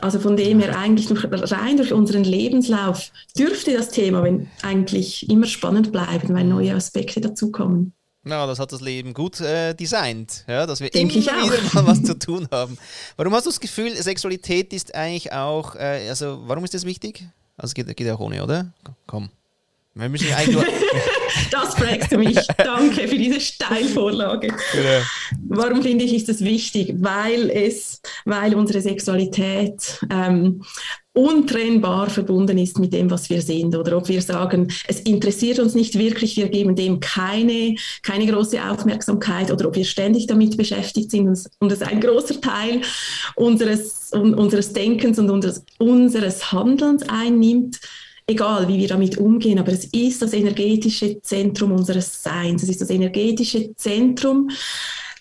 Also von dem her eigentlich durch, rein durch unseren Lebenslauf dürfte das Thema wenn, eigentlich immer spannend bleiben, weil neue Aspekte dazukommen. Na, das hat das Leben gut äh, designt, ja, dass wir Denk immer wieder mal was zu tun haben. Warum hast du das Gefühl, Sexualität ist eigentlich auch, äh, also warum ist das wichtig? Also geht, geht auch ohne, oder? Komm. Wir müssen eigentlich das fragst du mich. Danke für diese Steilvorlage. Genau. Warum finde ich, ist das wichtig? Weil es, weil unsere Sexualität ähm, untrennbar verbunden ist mit dem, was wir sind. Oder ob wir sagen, es interessiert uns nicht wirklich, wir geben dem keine, keine große Aufmerksamkeit oder ob wir ständig damit beschäftigt sind und es ein großer Teil unseres, unseres Denkens und unseres, unseres Handelns einnimmt egal wie wir damit umgehen, aber es ist das energetische Zentrum unseres Seins, es ist das energetische Zentrum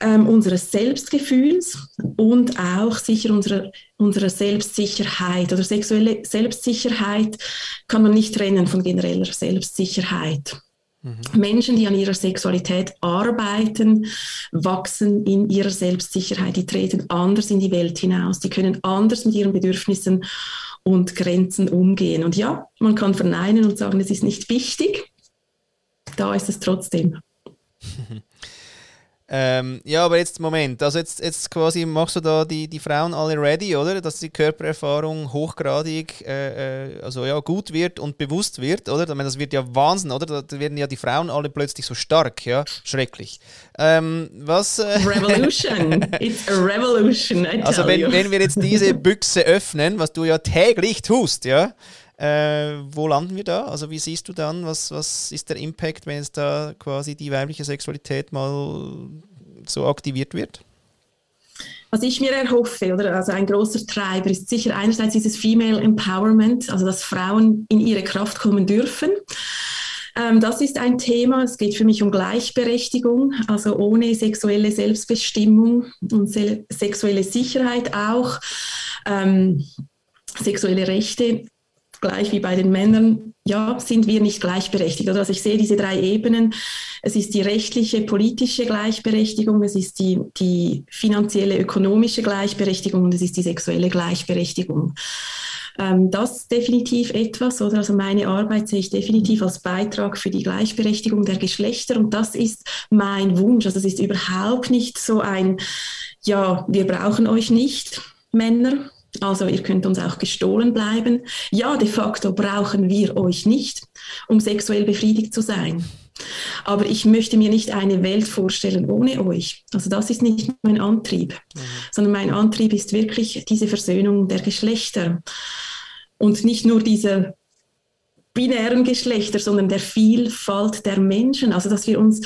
ähm, unseres Selbstgefühls und auch sicher unserer, unserer Selbstsicherheit oder sexuelle Selbstsicherheit kann man nicht trennen von genereller Selbstsicherheit. Mhm. Menschen, die an ihrer Sexualität arbeiten, wachsen in ihrer Selbstsicherheit, die treten anders in die Welt hinaus, die können anders mit ihren Bedürfnissen und Grenzen umgehen. Und ja, man kann verneinen und sagen, es ist nicht wichtig. Da ist es trotzdem. Ähm, ja, aber jetzt, Moment, also jetzt, jetzt quasi machst du da die, die Frauen alle ready, oder? Dass die Körpererfahrung hochgradig, äh, äh also ja, gut wird und bewusst wird, oder? Ich meine, das wird ja Wahnsinn, oder? Da werden ja die Frauen alle plötzlich so stark, ja? Schrecklich. Ähm, was... Äh, revolution, it's a revolution, I Also wenn, wenn wir jetzt diese Büchse öffnen, was du ja täglich tust, ja? Äh, wo landen wir da? Also wie siehst du dann, was, was ist der Impact, wenn es da quasi die weibliche Sexualität mal so aktiviert wird? was ich mir erhoffe, oder also ein großer Treiber ist sicher einerseits dieses Female Empowerment, also dass Frauen in ihre Kraft kommen dürfen. Ähm, das ist ein Thema. Es geht für mich um Gleichberechtigung, also ohne sexuelle Selbstbestimmung und se sexuelle Sicherheit auch. Ähm, sexuelle Rechte gleich wie bei den Männern, ja, sind wir nicht gleichberechtigt. Also ich sehe diese drei Ebenen. Es ist die rechtliche, politische Gleichberechtigung, es ist die, die finanzielle, ökonomische Gleichberechtigung und es ist die sexuelle Gleichberechtigung. Ähm, das definitiv etwas, oder? Also meine Arbeit sehe ich definitiv als Beitrag für die Gleichberechtigung der Geschlechter und das ist mein Wunsch. Also es ist überhaupt nicht so ein, ja, wir brauchen euch nicht, Männer, also ihr könnt uns auch gestohlen bleiben. Ja, de facto brauchen wir euch nicht, um sexuell befriedigt zu sein. Aber ich möchte mir nicht eine Welt vorstellen ohne euch. Also das ist nicht mein Antrieb, mhm. sondern mein Antrieb ist wirklich diese Versöhnung der Geschlechter. Und nicht nur diese binären Geschlechter, sondern der Vielfalt der Menschen. Also dass wir uns,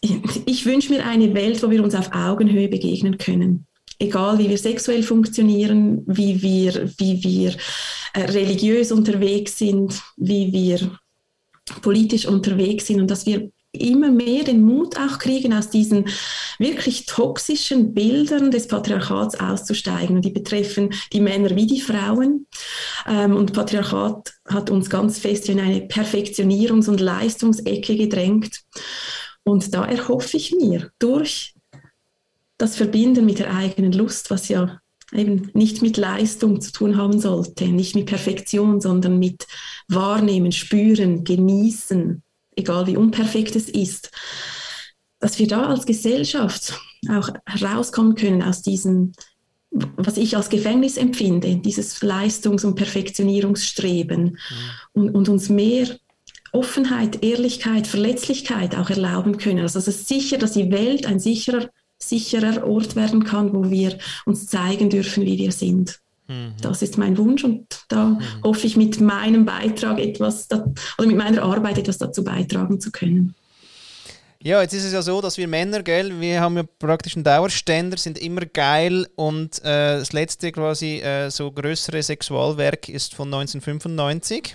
ich wünsche mir eine Welt, wo wir uns auf Augenhöhe begegnen können egal wie wir sexuell funktionieren, wie wir, wie wir äh, religiös unterwegs sind, wie wir politisch unterwegs sind und dass wir immer mehr den Mut auch kriegen, aus diesen wirklich toxischen Bildern des Patriarchats auszusteigen. Und die betreffen die Männer wie die Frauen. Ähm, und Patriarchat hat uns ganz fest in eine Perfektionierungs- und Leistungsecke gedrängt. Und da erhoffe ich mir durch das Verbinden mit der eigenen Lust, was ja eben nicht mit Leistung zu tun haben sollte, nicht mit Perfektion, sondern mit Wahrnehmen, Spüren, Genießen, egal wie unperfekt es ist, dass wir da als Gesellschaft auch herauskommen können aus diesem, was ich als Gefängnis empfinde, dieses Leistungs- und Perfektionierungsstreben mhm. und, und uns mehr Offenheit, Ehrlichkeit, Verletzlichkeit auch erlauben können. Also es ist sicher, dass die Welt ein sicherer sicherer Ort werden kann, wo wir uns zeigen dürfen, wie wir sind. Mhm. Das ist mein Wunsch und da mhm. hoffe ich mit meinem Beitrag etwas oder mit meiner Arbeit etwas dazu beitragen zu können. Ja, jetzt ist es ja so, dass wir Männer, gell, wir haben ja praktisch einen Dauerständer, sind immer geil und äh, das letzte quasi äh, so größere Sexualwerk ist von 1995.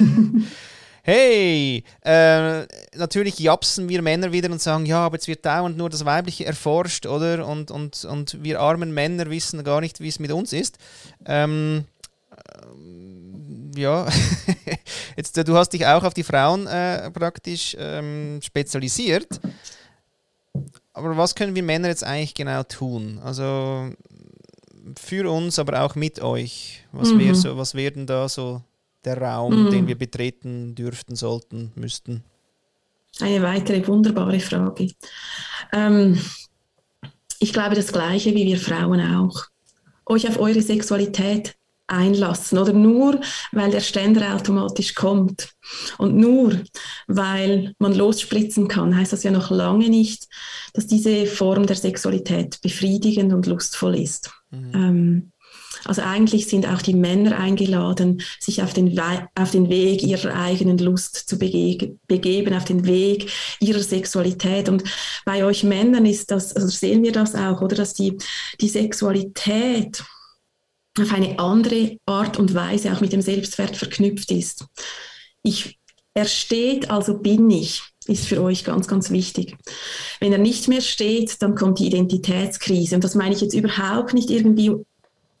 hey, äh, natürlich japsen wir Männer wieder und sagen, ja, aber jetzt wird dauernd nur das Weibliche erforscht, oder? Und, und, und wir armen Männer wissen gar nicht, wie es mit uns ist. Ähm, äh, ja, jetzt du hast dich auch auf die Frauen äh, praktisch ähm, spezialisiert. Aber was können wir Männer jetzt eigentlich genau tun? Also für uns, aber auch mit euch. Was, mhm. so, was werden da so der Raum, mhm. den wir betreten dürften, sollten, müssten? Eine weitere wunderbare Frage. Ähm, ich glaube das Gleiche wie wir Frauen auch. Euch auf eure Sexualität einlassen oder nur, weil der Ständer automatisch kommt und nur, weil man losspritzen kann, heißt das ja noch lange nicht, dass diese Form der Sexualität befriedigend und lustvoll ist. Mhm. Ähm, also eigentlich sind auch die Männer eingeladen, sich auf den, We auf den Weg ihrer eigenen Lust zu bege begeben, auf den Weg ihrer Sexualität. Und bei euch Männern ist das, also sehen wir das auch, oder dass die, die Sexualität auf eine andere Art und Weise auch mit dem Selbstwert verknüpft ist. Ich, er steht, also bin ich ist für euch ganz, ganz wichtig. Wenn er nicht mehr steht, dann kommt die Identitätskrise. Und das meine ich jetzt überhaupt nicht irgendwie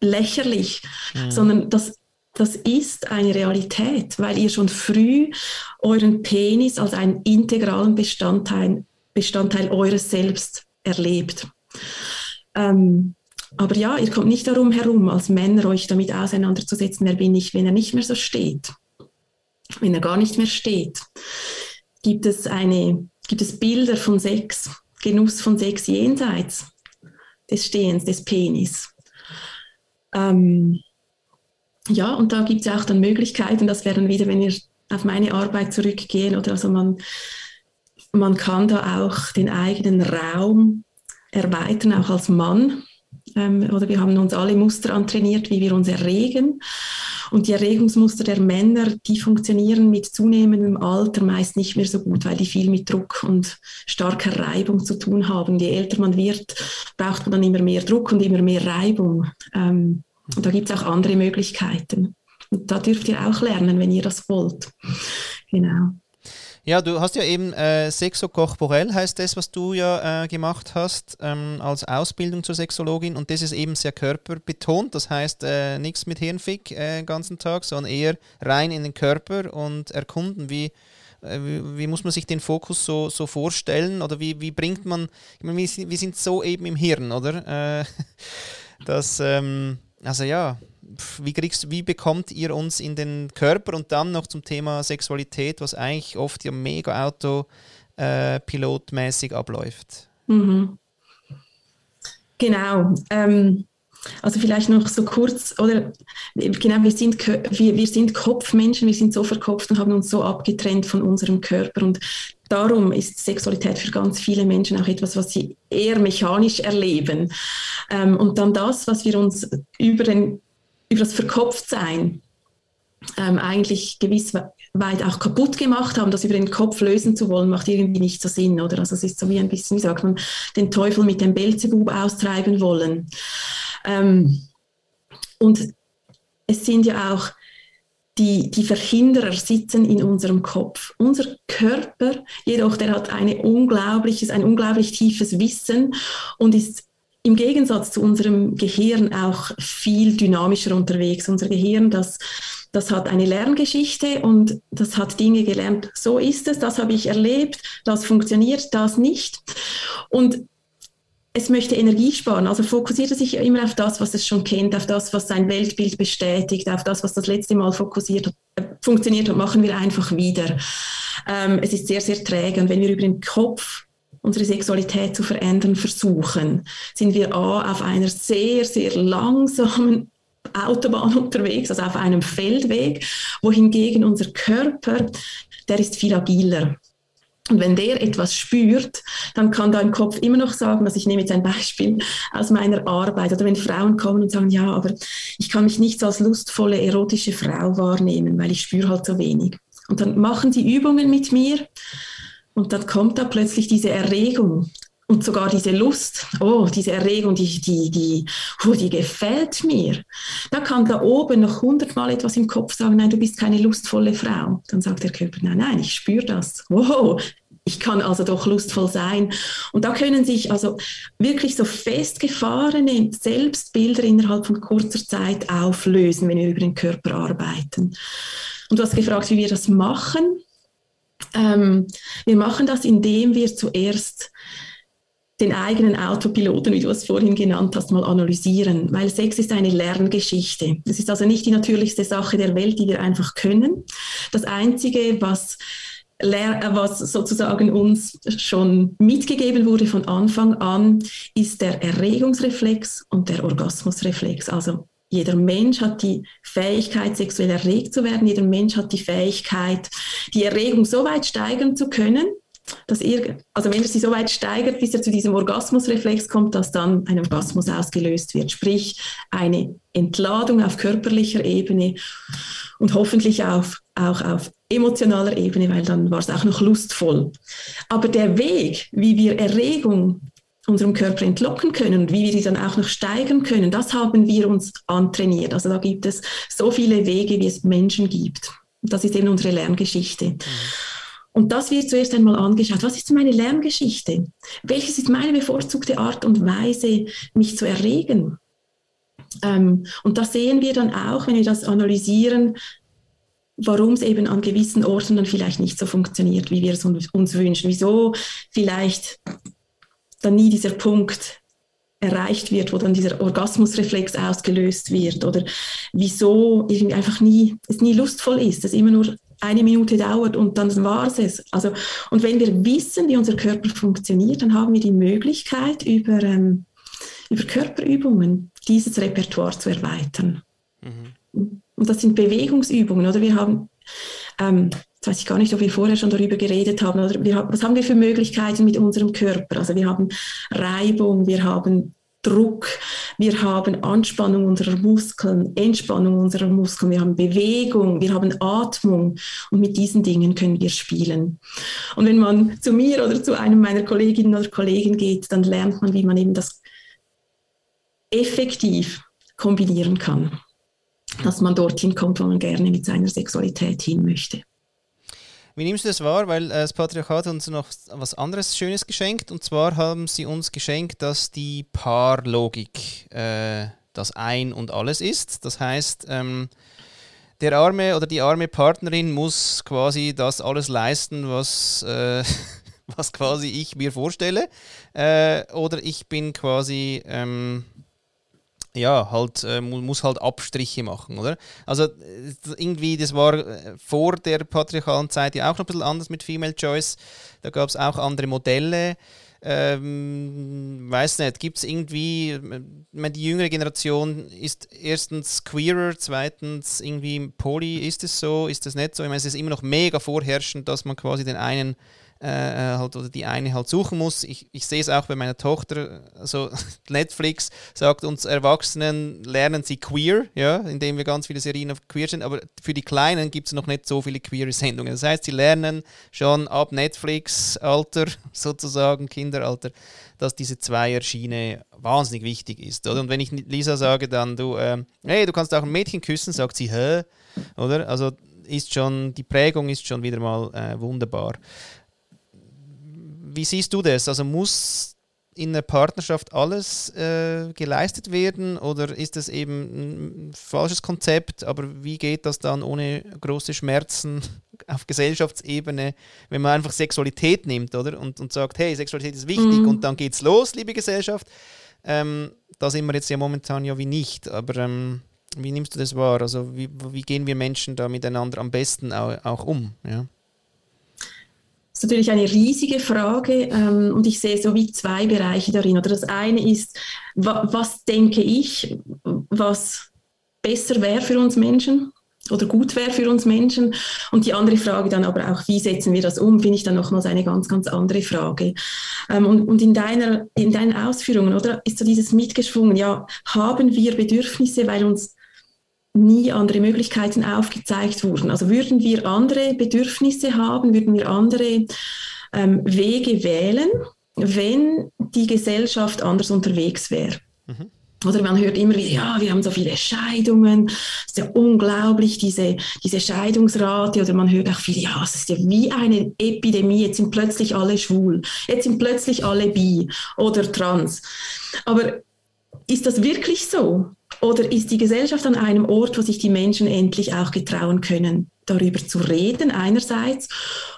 lächerlich, mhm. sondern das, das ist eine Realität, weil ihr schon früh euren Penis als einen integralen Bestandteil, Bestandteil eures Selbst erlebt. Ähm, aber ja, ihr kommt nicht darum herum, als Männer euch damit auseinanderzusetzen, wer bin ich, wenn er nicht mehr so steht. Wenn er gar nicht mehr steht, gibt es, eine, gibt es Bilder von Sex, Genuss von Sex jenseits des Stehens, des Penis. Ähm, ja, und da gibt es auch dann Möglichkeiten, das wäre dann wieder, wenn wir auf meine Arbeit zurückgehen, oder also man, man kann da auch den eigenen Raum erweitern, auch als Mann. Ähm, oder wir haben uns alle Muster antrainiert, wie wir uns erregen. Und die Erregungsmuster der Männer, die funktionieren mit zunehmendem Alter meist nicht mehr so gut, weil die viel mit Druck und starker Reibung zu tun haben. Je älter man wird, braucht man dann immer mehr Druck und immer mehr Reibung. Ähm, da gibt es auch andere Möglichkeiten. Und da dürft ihr auch lernen, wenn ihr das wollt. Genau. Ja, du hast ja eben äh, Sexokorporell heißt das, was du ja äh, gemacht hast ähm, als Ausbildung zur Sexologin. Und das ist eben sehr körperbetont, das heißt äh, nichts mit Hirnfick äh, den ganzen Tag, sondern eher rein in den Körper und erkunden, wie, äh, wie, wie, muss man sich den Fokus so, so vorstellen? Oder wie, wie bringt man, ich meine, wir, wir sind so eben im Hirn, oder? Äh, dass, ähm, also ja, wie, kriegst, wie bekommt ihr uns in den Körper und dann noch zum Thema Sexualität, was eigentlich oft ja mega autopilotmäßig äh, abläuft? Mhm. Genau. Ähm, also vielleicht noch so kurz, oder genau, wir sind, wir, wir sind Kopfmenschen, wir sind so verkopft und haben uns so abgetrennt von unserem Körper. Und darum ist Sexualität für ganz viele Menschen auch etwas, was sie eher mechanisch erleben. Ähm, und dann das, was wir uns über den über das Verkopftsein ähm, eigentlich gewiss weit auch kaputt gemacht haben, das über den Kopf lösen zu wollen, macht irgendwie nicht so Sinn, oder? Also es ist so wie ein bisschen, wie sagt man, den Teufel mit dem Belzebub austreiben wollen. Ähm, und es sind ja auch die, die Verhinderer sitzen in unserem Kopf. Unser Körper jedoch, der hat eine unglaubliches, ein unglaublich tiefes Wissen und ist im Gegensatz zu unserem Gehirn auch viel dynamischer unterwegs. Unser Gehirn, das, das hat eine Lerngeschichte und das hat Dinge gelernt. So ist es, das habe ich erlebt, das funktioniert, das nicht. Und es möchte Energie sparen, also fokussiert es sich immer auf das, was es schon kennt, auf das, was sein Weltbild bestätigt, auf das, was das letzte Mal fokussiert, äh, funktioniert hat, machen wir einfach wieder. Ähm, es ist sehr, sehr träge und wenn wir über den Kopf unsere Sexualität zu verändern versuchen, sind wir A, auf einer sehr, sehr langsamen Autobahn unterwegs, also auf einem Feldweg, wohingegen unser Körper, der ist viel agiler. Und wenn der etwas spürt, dann kann da im Kopf immer noch sagen, also ich nehme jetzt ein Beispiel aus meiner Arbeit, oder wenn Frauen kommen und sagen, ja, aber ich kann mich nicht als lustvolle, erotische Frau wahrnehmen, weil ich spüre halt so wenig. Und dann machen sie Übungen mit mir und dann kommt da plötzlich diese Erregung und sogar diese Lust, oh, diese Erregung, die, die, die, oh, die gefällt mir. Da kann da oben noch hundertmal etwas im Kopf sagen, nein, du bist keine lustvolle Frau. Dann sagt der Körper, nein, nein, ich spüre das. Wow, ich kann also doch lustvoll sein. Und da können sich also wirklich so festgefahrene Selbstbilder innerhalb von kurzer Zeit auflösen, wenn wir über den Körper arbeiten. Und du hast gefragt, wie wir das machen. Ähm, wir machen das, indem wir zuerst den eigenen Autopiloten, wie du es vorhin genannt hast, mal analysieren, weil Sex ist eine Lerngeschichte. Es ist also nicht die natürlichste Sache der Welt, die wir einfach können. Das Einzige, was was sozusagen uns schon mitgegeben wurde von Anfang an, ist der Erregungsreflex und der Orgasmusreflex. Also jeder Mensch hat die Fähigkeit, sexuell erregt zu werden. Jeder Mensch hat die Fähigkeit, die Erregung so weit steigern zu können, dass ihr, also wenn er sie so weit steigert, bis er zu diesem Orgasmusreflex kommt, dass dann ein Orgasmus ausgelöst wird. Sprich, eine Entladung auf körperlicher Ebene und hoffentlich auf, auch auf emotionaler Ebene, weil dann war es auch noch lustvoll. Aber der Weg, wie wir Erregung unserem Körper entlocken können und wie wir die dann auch noch steigern können, das haben wir uns antrainiert. Also da gibt es so viele Wege, wie es Menschen gibt. Das ist eben unsere Lerngeschichte. Und das wird zuerst einmal angeschaut. Was ist meine Lerngeschichte? Welches ist meine bevorzugte Art und Weise, mich zu erregen? Ähm, und da sehen wir dann auch, wenn wir das analysieren, warum es eben an gewissen Orten dann vielleicht nicht so funktioniert, wie wir es uns wünschen. Wieso vielleicht dann nie dieser Punkt erreicht wird, wo dann dieser Orgasmusreflex ausgelöst wird oder wieso irgendwie einfach nie, es nie lustvoll ist, es immer nur eine Minute dauert und dann war es. Also, und wenn wir wissen, wie unser Körper funktioniert, dann haben wir die Möglichkeit, über, ähm, über Körperübungen dieses Repertoire zu erweitern. Mhm. Und das sind Bewegungsübungen, oder? Wir haben ähm, Jetzt weiß ich gar nicht, ob wir vorher schon darüber geredet haben. Oder wir, was haben wir für Möglichkeiten mit unserem Körper? Also wir haben Reibung, wir haben Druck, wir haben Anspannung unserer Muskeln, Entspannung unserer Muskeln, wir haben Bewegung, wir haben Atmung und mit diesen Dingen können wir spielen. Und wenn man zu mir oder zu einem meiner Kolleginnen oder Kollegen geht, dann lernt man, wie man eben das effektiv kombinieren kann, dass man dorthin kommt, wo man gerne mit seiner Sexualität hin möchte. Wie nimmst du das wahr? Weil äh, das Patriarchat hat uns noch was anderes Schönes geschenkt. Und zwar haben sie uns geschenkt, dass die Paarlogik äh, das Ein und Alles ist. Das heißt, ähm, der arme oder die arme Partnerin muss quasi das alles leisten, was, äh, was quasi ich mir vorstelle. Äh, oder ich bin quasi ähm, ja, halt, äh, muss halt Abstriche machen, oder? Also äh, irgendwie, das war äh, vor der patriarchalen Zeit ja auch noch ein bisschen anders mit Female Choice. Da gab es auch andere Modelle. Ähm, weiß nicht, gibt es irgendwie, meine, die jüngere Generation ist erstens queerer, zweitens irgendwie poly, ist es so, ist das nicht so? Ich meine, es ist immer noch mega vorherrschend, dass man quasi den einen äh, äh, halt, oder die eine halt suchen muss. Ich, ich sehe es auch bei meiner Tochter, also Netflix sagt uns Erwachsenen, lernen sie queer, ja, indem wir ganz viele Serien auf queer sind, aber für die Kleinen gibt es noch nicht so viele queere Sendungen. Das heißt, sie lernen schon ab Netflix-Alter, sozusagen Kinderalter, dass diese Zweierschiene wahnsinnig wichtig ist. Oder? Und wenn ich Lisa sage dann, du, äh, hey, du kannst auch ein Mädchen küssen, sagt sie, hä? Oder? Also ist schon, die Prägung ist schon wieder mal äh, wunderbar wie siehst du das? Also muss in der Partnerschaft alles äh, geleistet werden oder ist das eben ein falsches Konzept? Aber wie geht das dann ohne große Schmerzen auf Gesellschaftsebene, wenn man einfach Sexualität nimmt, oder? Und, und sagt, hey, Sexualität ist wichtig mhm. und dann geht's los, liebe Gesellschaft. Ähm, da sind wir jetzt ja momentan ja wie nicht, aber ähm, wie nimmst du das wahr? Also wie, wie gehen wir Menschen da miteinander am besten auch, auch um? Ja? Ist natürlich eine riesige Frage ähm, und ich sehe so wie zwei Bereiche darin. Oder das eine ist, wa was denke ich, was besser wäre für uns Menschen oder gut wäre für uns Menschen. Und die andere Frage dann aber auch, wie setzen wir das um, finde ich dann nochmals eine ganz, ganz andere Frage. Ähm, und, und in, deiner, in deinen Ausführungen, oder, ist so dieses mitgeschwungen, ja, haben wir Bedürfnisse, weil uns nie andere Möglichkeiten aufgezeigt wurden. Also würden wir andere Bedürfnisse haben, würden wir andere ähm, Wege wählen, wenn die Gesellschaft anders unterwegs wäre. Mhm. Oder man hört immer wieder, ja, wir haben so viele Scheidungen, es ist ja unglaublich, diese, diese Scheidungsrate. Oder man hört auch viel, ja, es ist ja wie eine Epidemie, jetzt sind plötzlich alle schwul, jetzt sind plötzlich alle bi oder trans. Aber ist das wirklich so? Oder ist die Gesellschaft an einem Ort, wo sich die Menschen endlich auch getrauen können, darüber zu reden einerseits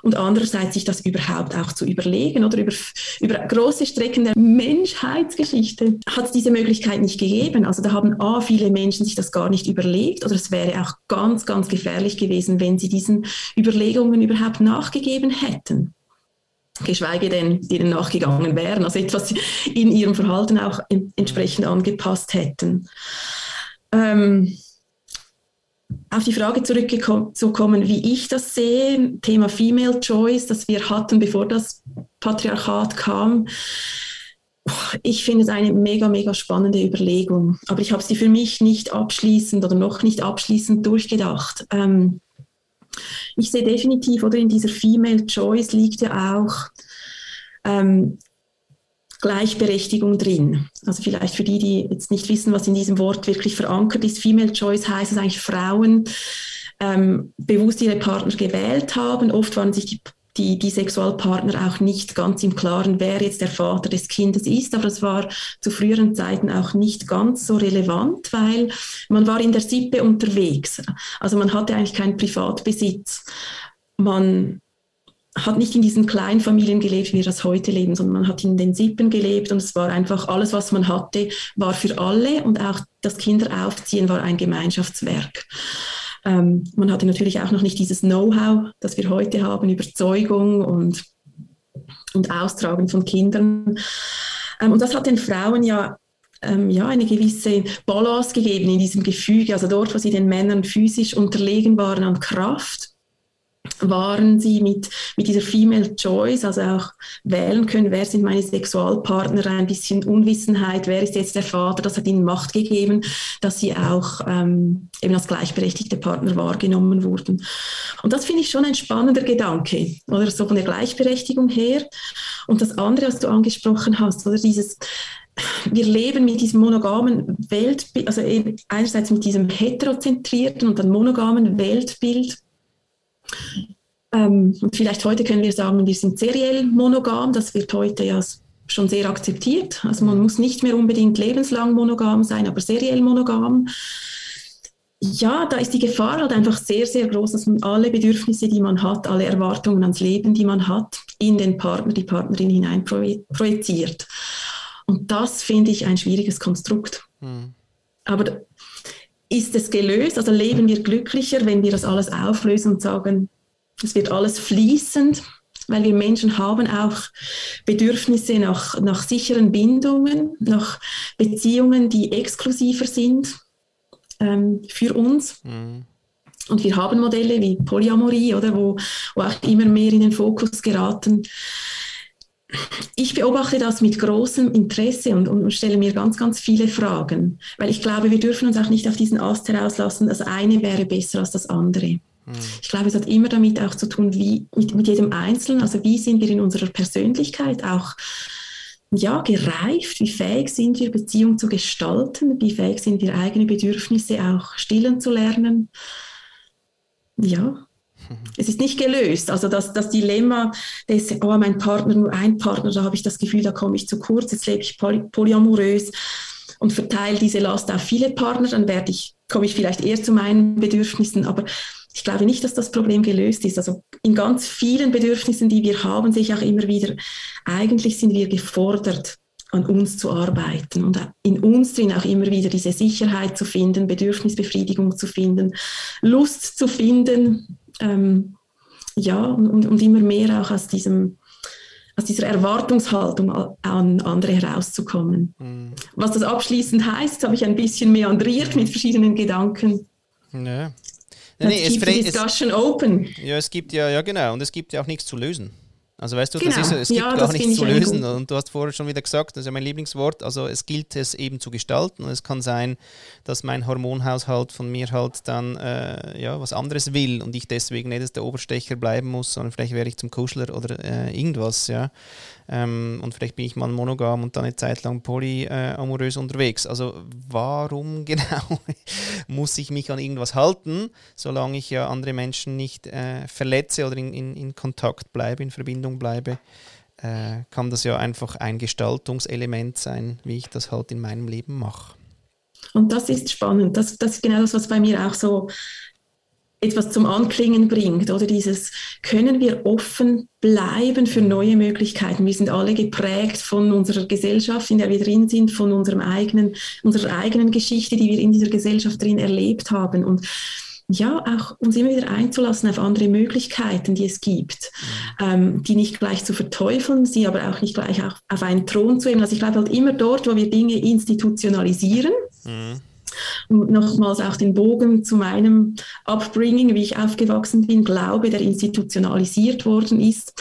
und andererseits sich das überhaupt auch zu überlegen? Oder über, über große Strecken der Menschheitsgeschichte hat es diese Möglichkeit nicht gegeben. Also da haben A, viele Menschen sich das gar nicht überlegt. Oder es wäre auch ganz, ganz gefährlich gewesen, wenn sie diesen Überlegungen überhaupt nachgegeben hätten geschweige denn denen nachgegangen wären, also etwas in ihrem Verhalten auch entsprechend angepasst hätten. Ähm, auf die Frage zurückzukommen, wie ich das sehe, Thema Female Choice, das wir hatten, bevor das Patriarchat kam. Ich finde es eine mega, mega spannende Überlegung, aber ich habe sie für mich nicht abschließend oder noch nicht abschließend durchgedacht. Ähm, ich sehe definitiv, oder in dieser Female Choice liegt ja auch ähm, Gleichberechtigung drin. Also vielleicht für die, die jetzt nicht wissen, was in diesem Wort wirklich verankert ist, Female Choice heißt es eigentlich Frauen ähm, bewusst ihre Partner gewählt haben. Oft waren sich die die, die Sexualpartner auch nicht ganz im Klaren, wer jetzt der Vater des Kindes ist. Aber das war zu früheren Zeiten auch nicht ganz so relevant, weil man war in der Sippe unterwegs. Also man hatte eigentlich keinen Privatbesitz. Man hat nicht in diesen kleinen Familien gelebt, wie wir das heute leben, sondern man hat in den Sippen gelebt und es war einfach alles, was man hatte, war für alle und auch das Kinderaufziehen war ein Gemeinschaftswerk. Ähm, man hatte natürlich auch noch nicht dieses Know-how, das wir heute haben, Überzeugung und, und Austragen von Kindern. Ähm, und das hat den Frauen ja ähm, ja, eine gewisse Balance gegeben in diesem Gefüge. Also dort, wo sie den Männern physisch unterlegen waren an Kraft, waren sie mit, mit dieser Female Choice, also auch wählen können, wer sind meine Sexualpartner, ein bisschen Unwissenheit, wer ist jetzt der Vater, das hat ihnen Macht gegeben, dass sie auch ähm, eben als gleichberechtigte Partner wahrgenommen wurden. Und das finde ich schon ein spannender Gedanke, oder so von der Gleichberechtigung her. Und das andere, was du angesprochen hast, oder dieses, wir leben mit diesem monogamen Weltbild, also einerseits mit diesem heterozentrierten und dann monogamen Weltbild ähm, und vielleicht heute können wir sagen, wir sind seriell monogam. Das wird heute ja schon sehr akzeptiert. Also man muss nicht mehr unbedingt lebenslang monogam sein, aber seriell monogam. Ja, da ist die Gefahr halt einfach sehr, sehr groß, dass man alle Bedürfnisse, die man hat, alle Erwartungen ans Leben, die man hat, in den Partner, die Partnerin hinein projiziert. Und das finde ich ein schwieriges Konstrukt. Hm. Aber ist es gelöst? Also leben wir glücklicher, wenn wir das alles auflösen und sagen, es wird alles fließend, weil wir Menschen haben auch Bedürfnisse nach, nach sicheren Bindungen, nach Beziehungen, die exklusiver sind ähm, für uns. Mhm. Und wir haben Modelle wie Polyamorie, oder, wo, wo auch immer mehr in den Fokus geraten ich beobachte das mit großem Interesse und, und, stelle mir ganz, ganz viele Fragen, weil ich glaube, wir dürfen uns auch nicht auf diesen Ast herauslassen, das eine wäre besser als das andere. Hm. Ich glaube, es hat immer damit auch zu tun, wie mit, mit jedem Einzelnen, also wie sind wir in unserer Persönlichkeit auch ja, gereift, wie fähig sind wir, Beziehung zu gestalten, wie fähig sind wir, eigene Bedürfnisse auch stillen zu lernen. Ja, es ist nicht gelöst. Also das, das Dilemma des, oh, mein Partner, nur ein Partner, da habe ich das Gefühl, da komme ich zu kurz, jetzt lebe ich poly polyamorös und verteile diese Last auf viele Partner, dann werde ich, komme ich vielleicht eher zu meinen Bedürfnissen, aber ich glaube nicht, dass das Problem gelöst ist. Also in ganz vielen Bedürfnissen, die wir haben, sehe ich auch immer wieder, eigentlich sind wir gefordert, an uns zu arbeiten und in uns drin auch immer wieder diese Sicherheit zu finden, Bedürfnisbefriedigung zu finden, Lust zu finden, ähm, ja, und, und, immer mehr auch aus diesem aus dieser Erwartungshaltung an andere herauszukommen. Mhm. Was das abschließend heißt, habe ich ein bisschen meandriert mit verschiedenen Gedanken. Ja. Nee, es, es, open. Ja, es gibt ja, ja genau, und es gibt ja auch nichts zu lösen. Also weißt du, genau. ist, es gibt ja, gar nichts zu lösen. Und du hast vorher schon wieder gesagt, das ist ja mein Lieblingswort, also es gilt es eben zu gestalten. Und es kann sein, dass mein Hormonhaushalt von mir halt dann äh, ja, was anderes will und ich deswegen nicht der Oberstecher bleiben muss, sondern vielleicht wäre ich zum Kuschler oder äh, irgendwas, ja. Ähm, und vielleicht bin ich mal monogam und dann eine Zeit lang polyamorös unterwegs. Also warum genau muss ich mich an irgendwas halten, solange ich ja andere Menschen nicht äh, verletze oder in, in, in Kontakt bleibe, in Verbindung bleibe? Äh, kann das ja einfach ein Gestaltungselement sein, wie ich das halt in meinem Leben mache. Und das ist spannend. Das, das ist genau das, was bei mir auch so etwas zum Anklingen bringt oder dieses, können wir offen bleiben für neue Möglichkeiten? Wir sind alle geprägt von unserer Gesellschaft, in der wir drin sind, von unserem eigenen, unserer eigenen Geschichte, die wir in dieser Gesellschaft drin erlebt haben und ja, auch uns immer wieder einzulassen auf andere Möglichkeiten, die es gibt, ähm, die nicht gleich zu verteufeln, sie aber auch nicht gleich auf, auf einen Thron zu heben. Also ich glaube halt immer dort, wo wir Dinge institutionalisieren, mhm und nochmals auch den Bogen zu meinem Upbringing, wie ich aufgewachsen bin, Glaube, der institutionalisiert worden ist.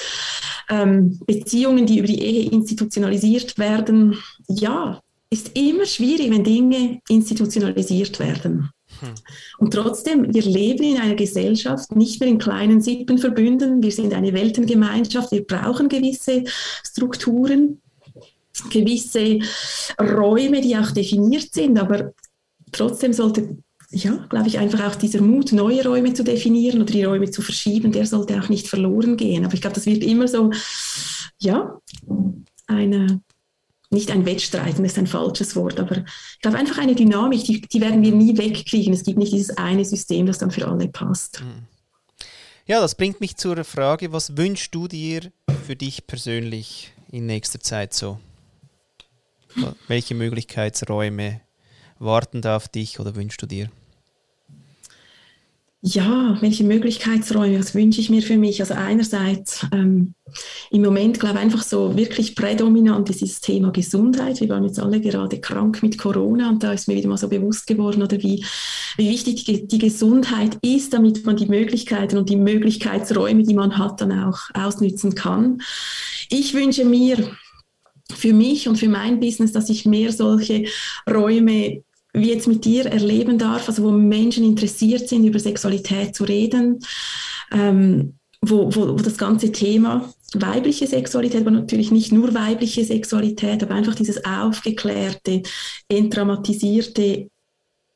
Ähm, Beziehungen, die über die Ehe institutionalisiert werden, ja, ist immer schwierig, wenn Dinge institutionalisiert werden. Hm. Und trotzdem, wir leben in einer Gesellschaft, nicht mehr in kleinen Sippenverbünden, wir sind eine Weltengemeinschaft, wir brauchen gewisse Strukturen, gewisse Räume, die auch definiert sind, aber trotzdem sollte, ja, glaube ich, einfach auch dieser Mut, neue Räume zu definieren oder die Räume zu verschieben, der sollte auch nicht verloren gehen. Aber ich glaube, das wird immer so, ja, eine, nicht ein Wettstreiten, das ist ein falsches Wort, aber ich glaube einfach eine Dynamik, die, die werden wir nie wegkriegen. Es gibt nicht dieses eine System, das dann für alle passt. Hm. Ja, das bringt mich zur Frage, was wünschst du dir für dich persönlich in nächster Zeit so? Welche Möglichkeitsräume warten da auf dich oder wünschst du dir? ja, welche Möglichkeitsräume, was wünsche ich mir für mich? Also einerseits ähm, im Moment, glaube ich, einfach so wirklich prädominant ist dieses Thema Gesundheit. Wir waren jetzt alle gerade krank mit Corona und da ist mir wieder mal so bewusst geworden, oder wie, wie wichtig die, die Gesundheit ist, damit man die Möglichkeiten und die Möglichkeitsräume, die man hat, dann auch ausnützen kann. Ich wünsche mir für mich und für mein Business, dass ich mehr solche Räume wie jetzt mit dir erleben darf, also wo Menschen interessiert sind, über Sexualität zu reden, ähm, wo, wo, wo das ganze Thema weibliche Sexualität, aber natürlich nicht nur weibliche Sexualität, aber einfach dieses aufgeklärte, entdramatisierte,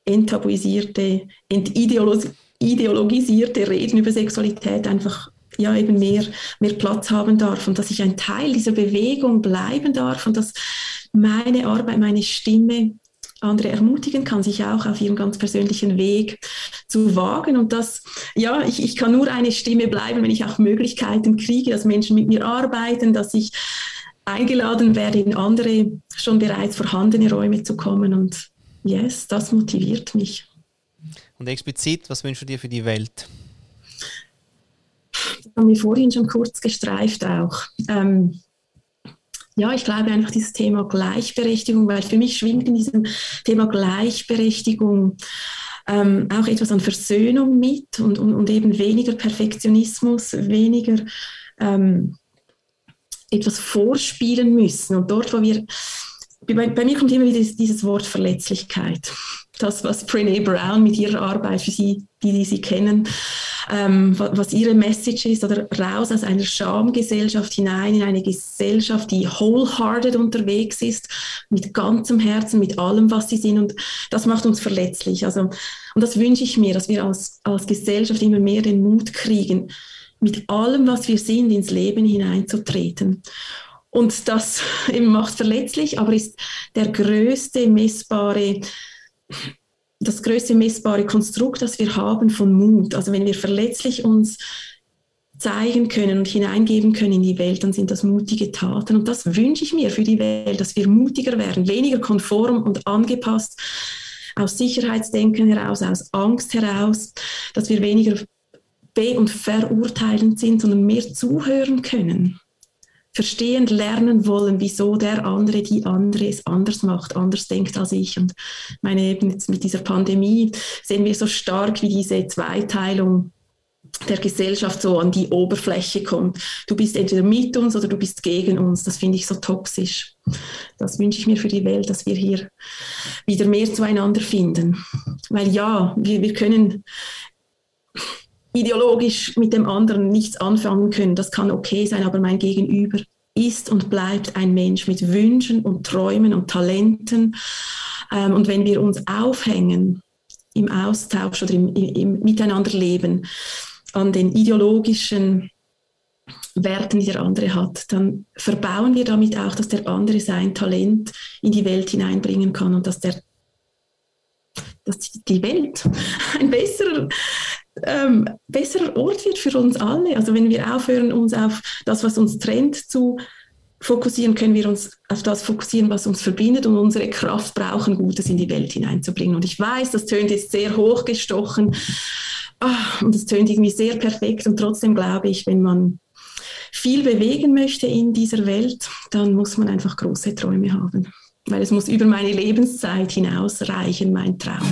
enttabuisierte, entideologisierte Reden über Sexualität einfach ja eben mehr, mehr Platz haben darf und dass ich ein Teil dieser Bewegung bleiben darf und dass meine Arbeit, meine Stimme andere ermutigen kann, sich auch auf ihren ganz persönlichen Weg zu wagen. Und das, ja, ich, ich kann nur eine Stimme bleiben, wenn ich auch Möglichkeiten kriege, dass Menschen mit mir arbeiten, dass ich eingeladen werde, in andere schon bereits vorhandene Räume zu kommen. Und yes, das motiviert mich. Und explizit, was wünschst du dir für die Welt? Das haben wir vorhin schon kurz gestreift auch. Ähm, ja, ich glaube einfach dieses Thema Gleichberechtigung, weil für mich schwingt in diesem Thema Gleichberechtigung ähm, auch etwas an Versöhnung mit und, und, und eben weniger Perfektionismus, weniger ähm, etwas vorspielen müssen. Und dort, wo wir, bei, bei mir kommt immer wieder dieses Wort Verletzlichkeit. Das, was Brené Brown mit ihrer Arbeit für Sie, die, die Sie kennen, ähm, was ihre Message ist, oder raus aus einer Schamgesellschaft hinein in eine Gesellschaft, die wholehearted unterwegs ist, mit ganzem Herzen, mit allem, was sie sind. Und das macht uns verletzlich. Also, und das wünsche ich mir, dass wir als, als Gesellschaft immer mehr den Mut kriegen, mit allem, was wir sind, ins Leben hineinzutreten. Und das macht verletzlich, aber ist der größte messbare das größte messbare Konstrukt, das wir haben von Mut. Also wenn wir verletzlich uns zeigen können und hineingeben können in die Welt, dann sind das mutige Taten. Und das wünsche ich mir für die Welt, dass wir mutiger werden, weniger konform und angepasst, aus Sicherheitsdenken heraus, aus Angst heraus, dass wir weniger be- und verurteilend sind, sondern mehr zuhören können verstehen, lernen wollen, wieso der andere, die andere es anders macht, anders denkt als ich. Und meine eben jetzt mit dieser Pandemie sehen wir so stark, wie diese Zweiteilung der Gesellschaft so an die Oberfläche kommt. Du bist entweder mit uns oder du bist gegen uns. Das finde ich so toxisch. Das wünsche ich mir für die Welt, dass wir hier wieder mehr zueinander finden. Weil ja, wir, wir können ideologisch mit dem anderen nichts anfangen können. Das kann okay sein, aber mein Gegenüber ist und bleibt ein Mensch mit Wünschen und Träumen und Talenten. Ähm, und wenn wir uns aufhängen im Austausch oder im, im, im Miteinanderleben an den ideologischen Werten, die der andere hat, dann verbauen wir damit auch, dass der andere sein Talent in die Welt hineinbringen kann und dass der dass die Welt ein besserer ähm, besserer Ort wird für uns alle. Also wenn wir aufhören, uns auf das, was uns trennt, zu fokussieren, können wir uns auf das fokussieren, was uns verbindet und unsere Kraft brauchen, Gutes in die Welt hineinzubringen. Und ich weiß, das tönt jetzt sehr hochgestochen ah, und das tönt irgendwie sehr perfekt und trotzdem glaube ich, wenn man viel bewegen möchte in dieser Welt, dann muss man einfach große Träume haben, weil es muss über meine Lebenszeit hinausreichen, mein Traum.